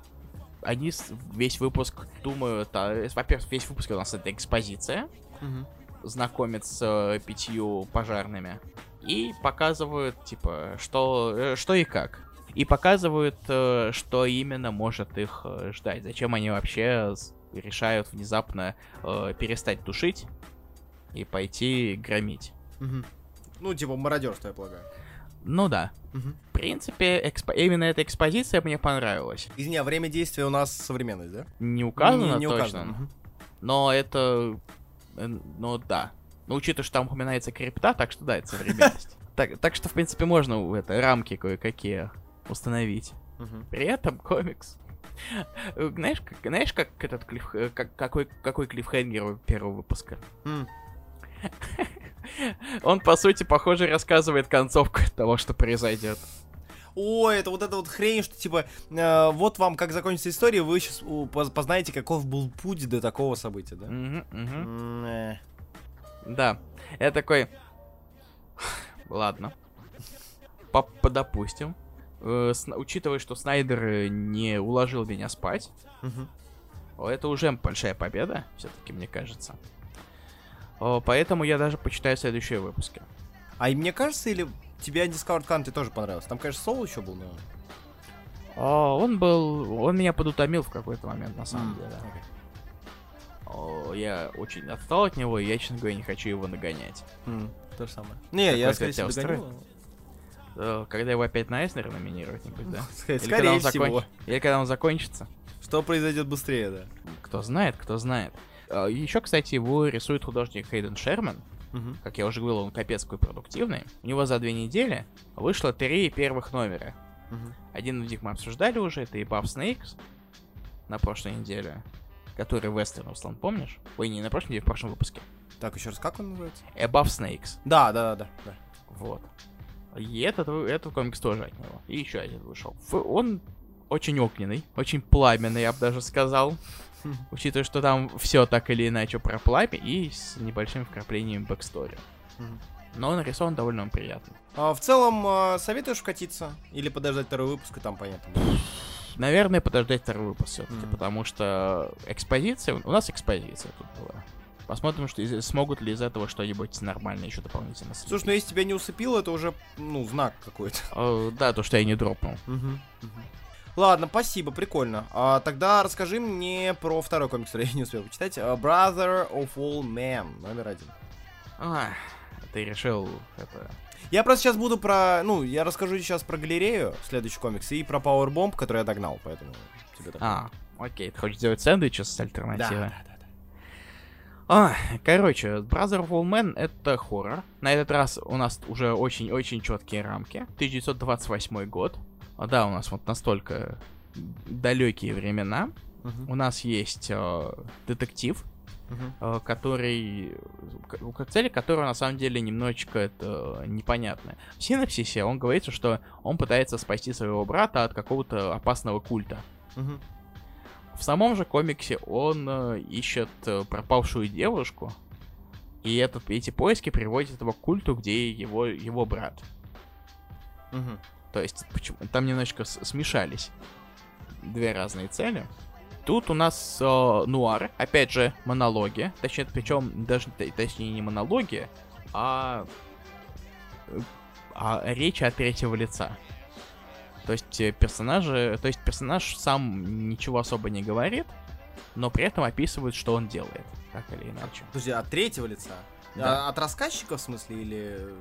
они весь выпуск думают, а, во-первых, весь выпуск у нас это экспозиция, угу. знакомят с э, пятью пожарными и показывают, типа, что, э, что и как. И показывают, э, что именно может их ждать. Зачем они вообще решают внезапно перестать тушить и пойти громить. Угу. Ну, типа мародерство, я полагаю. Ну да. Угу. В принципе, экспо... именно эта экспозиция мне понравилась. Извини, а время действия у нас современность, да? Не указано не, не точно. Указано. Угу. Но это... Ну да. Но учитывая, что там упоминается крипта, так что да, это современность. Так, так что, в принципе, можно это рамки кое-какие установить. При этом комикс Э, Знаешь, как, знаешь, как этот клиф, э, как, какой, какой клиффхенгер первого выпуска? Он, по сути, похоже, рассказывает концовку того, что произойдет. Ой, это вот эта вот хрень, что типа, э, вот вам как закончится история, вы сейчас познаете, каков был путь до такого события, да? М, э. Да. Я такой... Ладно. Подопустим. Э, сн- Учитывая, что Снайдер э, не уложил меня спать, о, это уже большая победа, все-таки, мне кажется. О, Поэтому я даже почитаю следующие выпуски. А и мне кажется, или тебе Discovered Country тоже понравился? Там, конечно, Соул еще был, но... О, Он был... Он меня подутомил в какой-то момент, на самом М, деле. окей. О, Я очень отстал от него, и я, честно говоря, не хочу его нагонять. М, То же самое. Не, я, Какой скорее всего, догоню. Э, Когда его опять на Эснер номинировать нибудь, да? Ск- Или когда, Скорее он всего. закон- Или когда он закончится? Что произойдет быстрее, да? Кто знает, кто знает. Еще, кстати, его рисует художник Хейден Шерман. Мгм. Как я уже говорил, он капец какой продуктивный. У него за две недели вышло три первых номера. Мгм. Один из них мы обсуждали уже, это и Buff Snakes на прошлой неделе, который Вестерн Руслан, помнишь? Ой, не на прошлой неделе, в прошлом выпуске. Так, еще раз, как он называется? Above Snakes. Да, да, да, да. Вот. И этот, этот комикс тоже от него. И еще один вышел. Он очень огненный, очень пламенный, я бы даже сказал. Учитывая, что там все так или иначе про пламя и с небольшим вкраплением backstory. Но нарисован довольно приятно. А, в целом, а, советуешь вкатиться? Или подождать второй выпуск, и там понятно. Наверное, подождать второй выпуск все-таки, Мгм. потому что экспозиция... У нас экспозиция тут была. Посмотрим, что из- смогут ли из этого что-нибудь нормальное еще дополнительно Слушай, слепить. ну если тебя не усыпило, это уже, ну, знак какой-то. Э, Да, то, что я не дропнул. Ладно, спасибо, прикольно. А, тогда расскажи мне про второй комикс, который я не успел почитать. А, Brother of All Men, номер один. А, ты решил это... Я просто сейчас буду про, ну, я расскажу сейчас про галерею, следующий комикс, и про Powerbomb, который я догнал, поэтому тебе так. А, окей, ты хочешь сделать сэндвичи с да, альтернативой? да, да, да. А, короче, Brother of All Men это хоррор. На этот раз у нас уже очень-очень четкие рамки. 1928 год. А, да, у нас вот настолько далекие времена. Мгм, У нас есть э, детектив, э, который... цели которого на самом деле немножечко это непонятно. В синопсисе он говорится, что он пытается спасти своего брата от какого-то опасного культа. Мгм. В самом же комиксе он э, ищет э, пропавшую девушку, и этот, эти поиски приводят его к культу, где его, его брат. Мгм. То есть почему, там немножечко смешались две разные цели. Тут у нас э, нуар, опять же, монологи. Точнее, причем даже точнее не монологи, а, а речь от третьего лица. То есть э, персонажи, то есть персонаж сам ничего особо не говорит, но при этом описывает, что он делает, так или иначе. Подожди, от третьего лица? Да. А, от рассказчика, в смысле, или...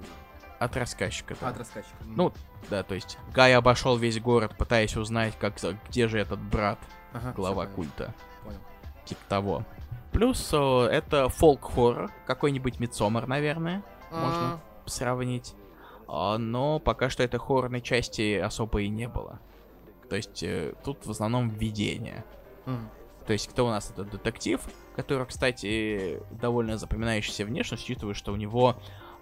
От рассказчика. да. От рассказчика. Ну, да, то есть Гай обошел весь город, пытаясь узнать, как, где же этот брат, Ага, глава понятно. культа. Понял. Типа того. Плюс о, это фолк-хоррор, какой-нибудь Мидсомер, наверное, можно А, сравнить. А, но пока что этой хоррорной части особо и не было. То есть э, тут в основном введение. мгм. То есть кто у нас этот детектив, который, кстати, довольно запоминающийся внешность, учитывая, что у него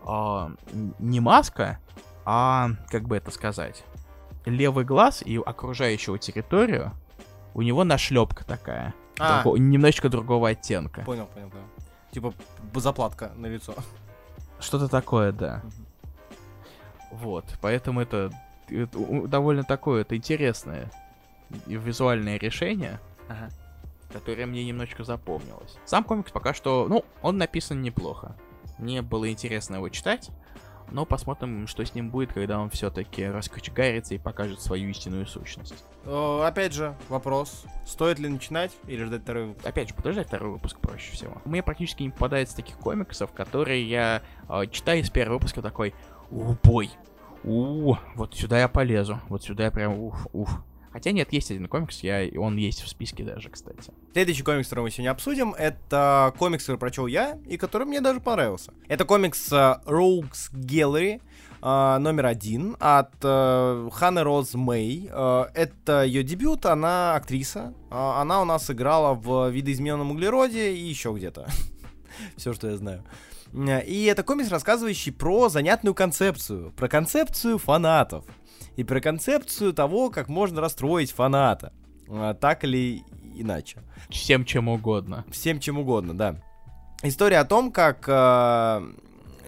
н- не маска, а, как бы это сказать, левый глаз и окружающую территорию у него нашлепка такая. А. Друго- немножечко другого оттенка. Понял, понял, понял. Типа заплатка на лицо. Что-то такое, да. Мгм. Вот, поэтому это, это довольно такое, это интересное визуальное решение, Ага. которое мне немножечко запомнилось. Сам комикс пока что, ну, он написан неплохо. Мне было интересно его читать, но посмотрим, что с ним будет, когда он все-таки раскочегарится и покажет свою истинную сущность. Э, Опять же, вопрос. Стоит ли начинать или ждать второй выпуск? Опять же, подождать второй выпуск проще всего. Мне практически не попадается таких комиксов, которые я э, читаю с первого выпуска такой, у, бой, у, вот сюда я полезу, вот сюда я прям, уф, уф. Хотя нет, есть один комикс, я, он есть в списке даже, кстати. Следующий комикс, который мы сегодня обсудим, это комикс, который прочел я, и который мне даже понравился. Это комикс э, Rogues Gallery. э, номер один от э, Ханны Роз Мэй. Это ее дебют, она актриса. Она у нас играла в «Видоизмененном углероде» и еще где-то. Все, что я знаю. И это комикс, рассказывающий про занятную концепцию. Про концепцию фанатов. И про концепцию того, как можно расстроить фаната. Э, так или иначе. Всем чем угодно. Всем чем угодно, да. История о том, как э,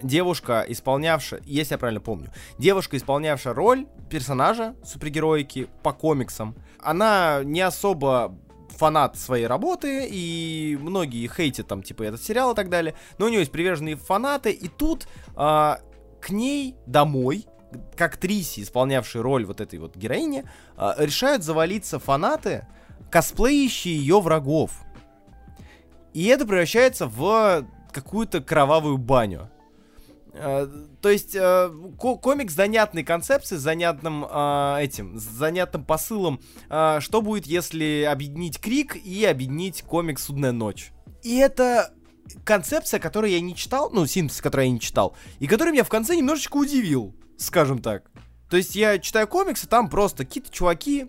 девушка, исполнявшая, если я правильно помню, девушка, исполнявшая роль персонажа супергероики по комиксам, она не особо фанат своей работы, и многие хейтят там, типа, этот сериал и так далее, но у нее есть приверженные фанаты, и тут э, к ней домой, к актрисе, исполнявшей роль вот этой вот героини, э, решают завалиться фанаты, косплеящие ее врагов. И это превращается в какую-то кровавую баню. Э, то есть э, комик с занятной концепцией, с занятным этим, занятным посылом, что будет, если объединить Крик и объединить комик Судная ночь. И это концепция, которую я не читал, ну, синтез, который я не читал, и который меня в конце немножечко удивил, скажем так. То есть я читаю комиксы, там просто какие-то чуваки,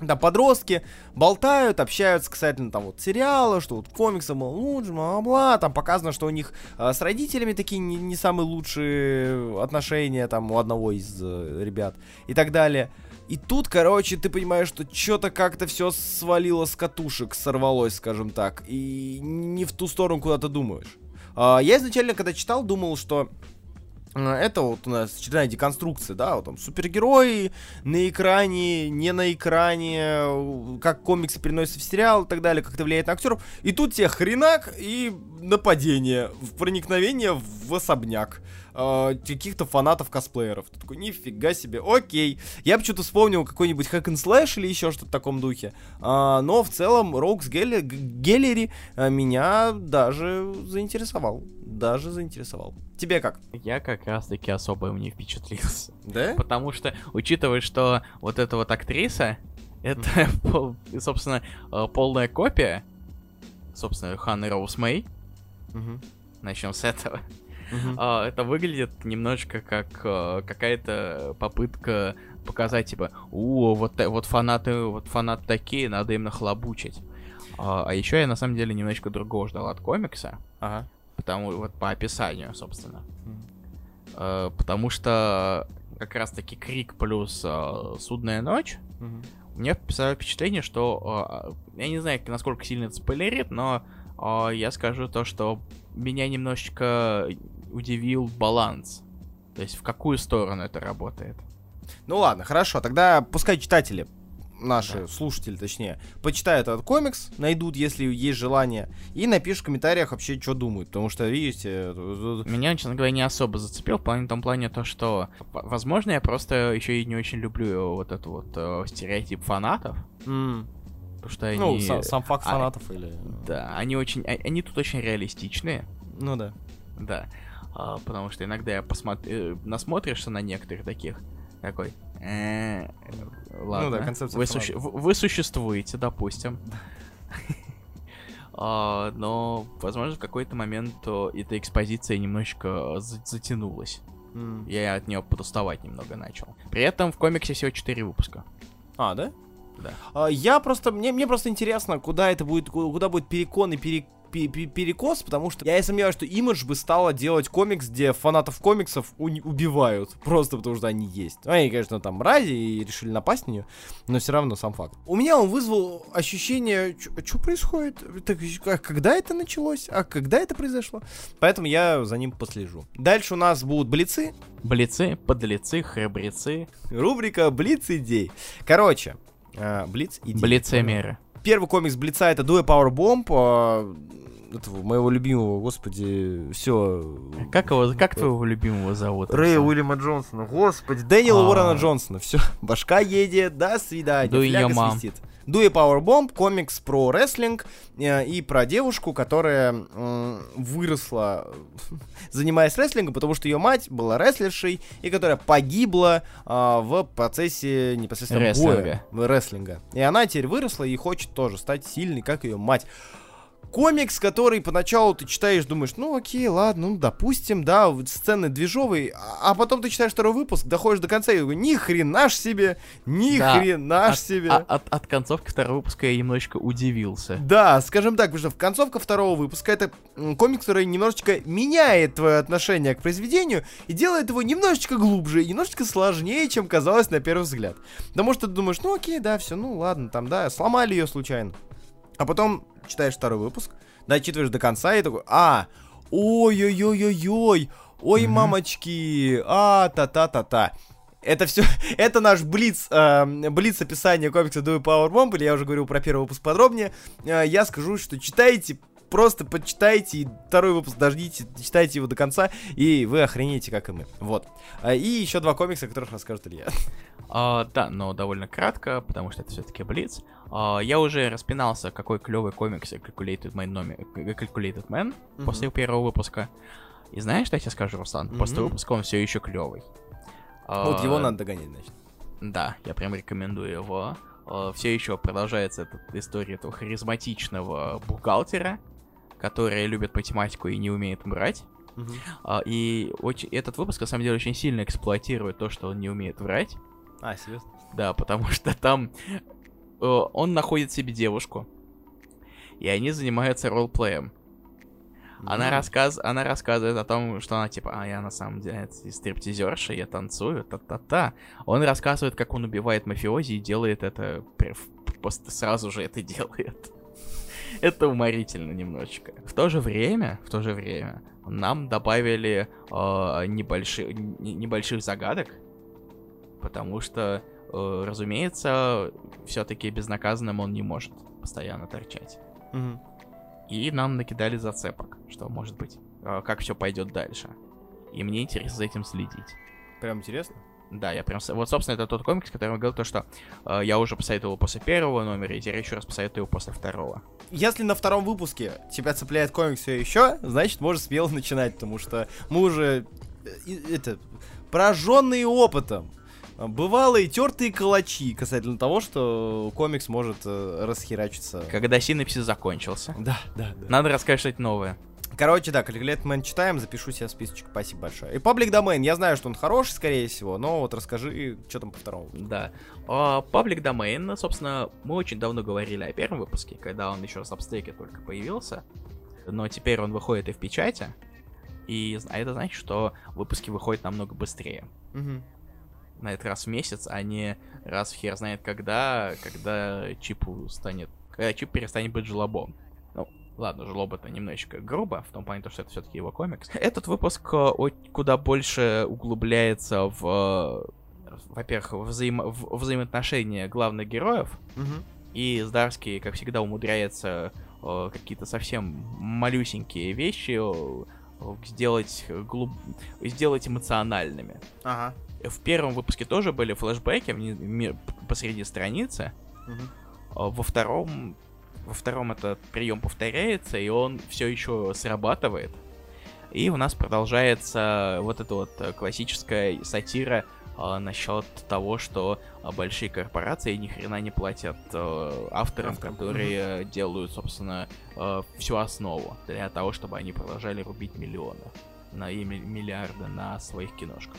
да, подростки болтают, общаются касательно там вот сериала, что вот комиксы, мол, лучше, бла-бла, там показано, что у них э, с родителями такие не, не самые лучшие отношения там у одного из э, ребят и так далее. И тут, короче, ты понимаешь, что что-то как-то все свалило с катушек, сорвалось, скажем так, и не в ту сторону, куда ты думаешь. Э, я изначально, когда читал, думал, что это вот у нас очередная деконструкция, да, вот там супергерои на экране, не на экране, как комиксы переносятся в сериал и так далее, как это влияет на актеров. И тут тебе хренак и нападение, проникновение в особняк э, каких-то фанатов-косплееров. Ты такой, нифига себе, окей. Я бы что-то вспомнил какой-нибудь hack and slash или еще что-то в таком духе. А, но в целом Rogues Gallery а, меня даже заинтересовал. Даже заинтересовал. Тебе как? Я как раз-таки особо им не впечатлился. Да? Потому что, учитывая, что вот эта вот актриса, это, собственно, э, полная копия, собственно, Ханны Роуз Мэй. Начнем с этого. Uh, это выглядит немножечко как uh, какая-то попытка показать, типа, о, вот, вот фанаты, вот фанаты такие, надо им нахлобучить. Uh, а еще я на самом деле немножечко другого ждал от комикса. Uh-huh. Потому вот по описанию, собственно. Uh, потому что как раз-таки Крик плюс uh, Судная ночь. Uh-huh. У меня впечатление, что uh, я не знаю, насколько сильно это спойлерит, но uh, я скажу то, что меня немножечко удивил баланс. То есть в какую сторону это работает. Ну ладно, хорошо, тогда пускай читатели наши да. слушатели, точнее, почитают этот комикс, найдут, если есть желание, и напишут в комментариях вообще, что думают, потому что, видите... Меня, честно говоря, не особо зацепил, в том плане то, что, возможно, я просто еще и не очень люблю вот этот вот э, стереотип фанатов. Mm. Потому что они... Ну, сам, сам факт а, фанатов или... Да, они очень... А, они тут очень реалистичные. Ну да. Да. А, потому что иногда я посмотрю, э, насмотришься на некоторых таких, такой, э, ладно, ну, да, концепция вы, суще... вы существуете, допустим. Uh, но, возможно, в какой-то момент uh, эта экспозиция немножечко затянулась. Mm. Я от нее подуставать немного начал. При этом в комиксе всего 4 выпуска. А, да? Да. Uh, я просто, мне, мне просто интересно, куда это будет, куда будет перекон и пере, перекос, потому что я и сомневаюсь, что Image бы стала делать комикс, где фанатов комиксов убивают, просто потому что они есть. Ну, они, конечно, там мрази и решили напасть на нее, но все равно сам факт. У меня он вызвал ощущение, что происходит, так, а когда это началось, а когда это произошло, поэтому я за ним послежу. Дальше у нас будут блицы. Блицы, подлецы, храбрецы. Рубрика Блиц идей. Короче, э, Блиц идей. Блицемеры первый комикс Блица это Дуэ Power Bomb, а, этого моего любимого, господи, все. Как его, как твоего любимого зовут? Рэя Уильяма Джонсона, господи, Дэниела а. Уоррена Джонсона, все, башка едет, до свидания, Дуэ фляга свистит. Дуэ Powerbomb, комикс про рестлинг э, и про девушку, которая э, выросла, занимаясь рестлингом, потому что ее мать была рестлершей и которая погибла э, в процессе непосредственно рестлинга. боя, рестлинга. И она теперь выросла и хочет тоже стать сильной, как ее мать. Комикс, который поначалу ты читаешь, думаешь, ну окей, ладно, ну допустим, да, сцены движовые, а, а потом ты читаешь второй выпуск, доходишь до конца и говоришь, ни хрена ж себе, ни Да, хрена ж от, себе. а- от, от концовки второго выпуска я немножечко удивился. Да, скажем так, потому что в концовка второго выпуска это комикс, который немножечко меняет твое отношение к произведению и делает его немножечко глубже немножечко сложнее, чем казалось на первый взгляд. Потому что ты думаешь, ну окей, да, все, ну ладно, там, да, сломали ее случайно. А потом читаешь второй выпуск, дочитываешь до конца и такой, а, ой-ой-ой-ой-ой, ой, мамочки, а, та-та-та-та. Это все, это наш блиц, э, блиц описание комикса Do Power Bomb, или я уже говорил про первый выпуск подробнее. Э, я скажу, что читайте, просто почитайте, и второй выпуск дождите, читайте его до конца, и вы охренеете, как и мы. Вот. А, и еще два комикса, о которых расскажет Илья. А, да, но довольно кратко, потому что это все-таки Блиц. А, я уже распинался, какой клевый комикс Calculated Man, номер, Calculated Man после первого выпуска. И знаешь, что я тебе скажу, Руслан? После Мгм. выпуска он все еще клевый. Вот его надо догонять, значит. Да, я прям рекомендую его. Все еще продолжается эта история этого харизматичного бухгалтера, который любит математику и не умеет врать. А, И очень, этот выпуск, на самом деле, очень сильно эксплуатирует то, что он не умеет врать. А, серьезно? Да, потому что там э, он находит себе девушку, и они занимаются ролплеем. Она, рассказ... она рассказывает о том, что она типа, а я на самом деле стриптизерша, я танцую, та-та-та. Он рассказывает, как он убивает мафиози и делает это, просто сразу же это делает. Это уморительно немножечко. В то же время, в то же время, нам добавили э, небольши- небольших загадок, потому что, э, разумеется, все-таки безнаказанным он не может постоянно торчать. Мгм. И нам накидали зацепок, что может быть, э, как все пойдет дальше. И мне интересно за этим следить. Прям интересно? Да, я прям... Вот, собственно, это тот комикс, который говорил, то, что э, я уже посоветовал его после первого номера, и теперь еще раз посоветую его после второго. Если на втором выпуске тебя цепляет комикс все еще, значит, можешь смело начинать, потому что мы уже э, это пораженные опытом. Бывалые тертые калачи касательно того, что комикс может э, расхерачиться. Когда синапсис закончился. Да, да, да. Надо рассказать что-то новое. Короче, да, Calculate Man читаем, запишу себе списочек, спасибо большое. И Public Domain, я знаю, что он хороший, скорее всего, но вот расскажи, что там по второму. Да. А, Public Domain, собственно, мы очень давно говорили о первом выпуске, когда он еще в Substack только появился. Но теперь он выходит и в печати. И а это значит, что выпуски выходят намного быстрее. Мгм. На этот раз в месяц, а не раз в хер знает когда, когда чипу станет... Когда чип перестанет быть жлобом. Ну, ладно, жлоб это немножечко грубо, в том плане, то, что это все-таки его комикс. Этот выпуск э, куда больше углубляется в... э, Во-первых, взаимо- в взаимоотношения главных героев, Мгм. и Здарский, как всегда, умудряется э, какие-то совсем малюсенькие вещи сделать, глуб... сделать эмоциональными. Ага. В первом выпуске тоже были флешбеки посреди страницы. А Во втором, во втором этот прием повторяется, и он все еще срабатывает. И у нас продолжается вот эта вот э, классическая сатира а, насчет того, что большие корпорации ни хрена не платят э, авторам, Авторам, которые э, делают, собственно, э, всю основу для того, чтобы они продолжали рубить миллионы на и ми- миллиарды на своих киношках.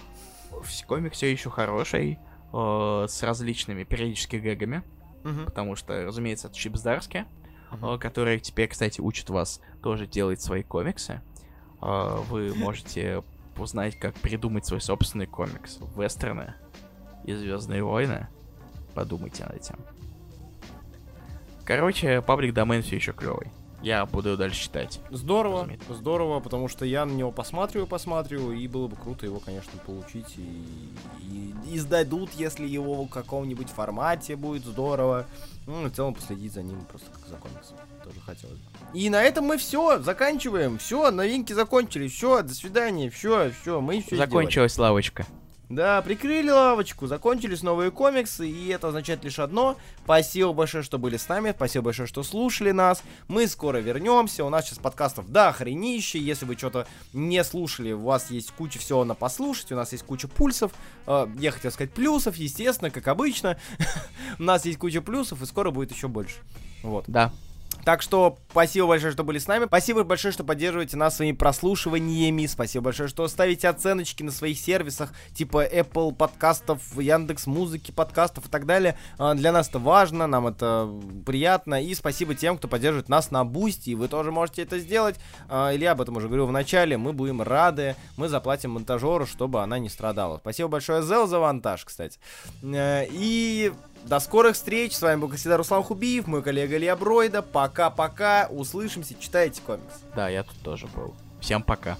Комик все еще хороший, э, с различными периодически гэгами, Мгм. потому что, разумеется, это Чипсдарски, Мгм. э, который теперь, кстати, учит вас тоже делать свои комиксы. Э, Вы можете узнать, как придумать свой собственный комикс. Вестерны и Звездные войны. Подумайте над этим. Короче, паблик домен все еще клевый. Я буду дальше читать. Здорово, Разумеется. здорово, потому что я на него посматриваю, посматриваю, и было бы круто его, конечно, получить и, и издадут, если его в каком-нибудь формате будет здорово. Ну, в целом последить за ним просто как за комиксом. Тоже хотелось бы. И на этом мы все, заканчиваем. Все, новинки закончились. Все, до свидания. Все, все, мы все Закончилась лавочка. Да, прикрыли лавочку, закончились новые комиксы, и это означает лишь одно. Спасибо большое, что были с нами, спасибо большое, что слушали нас. Мы скоро вернемся, у нас сейчас подкастов до хренище. Если вы что-то не слушали, у вас есть куча всего на послушать, у нас есть куча пульсов. Э, Я хотел сказать плюсов, естественно, как обычно. У нас есть куча плюсов, и скоро будет еще больше. Вот. Да. Так что спасибо большое, что были с нами. Спасибо большое, что поддерживаете нас своими прослушиваниями. Спасибо большое, что ставите оценочки на своих сервисах, типа Apple подкастов, Яндекс Музыки подкастов и так далее. А, для нас это важно, нам это приятно. И спасибо тем, кто поддерживает нас на Бусти. Вы тоже можете это сделать. А, Илья об этом уже говорил в начале. Мы будем рады. Мы заплатим монтажеру, чтобы она не страдала. Спасибо большое, Зел, за монтаж, кстати. Э, и до скорых встреч. С вами был, как всегда, Руслан Хубиев, мой коллега Илья Бройда. Пока-пока. Услышимся. Читайте комикс. Да, я тут тоже был. Всем пока.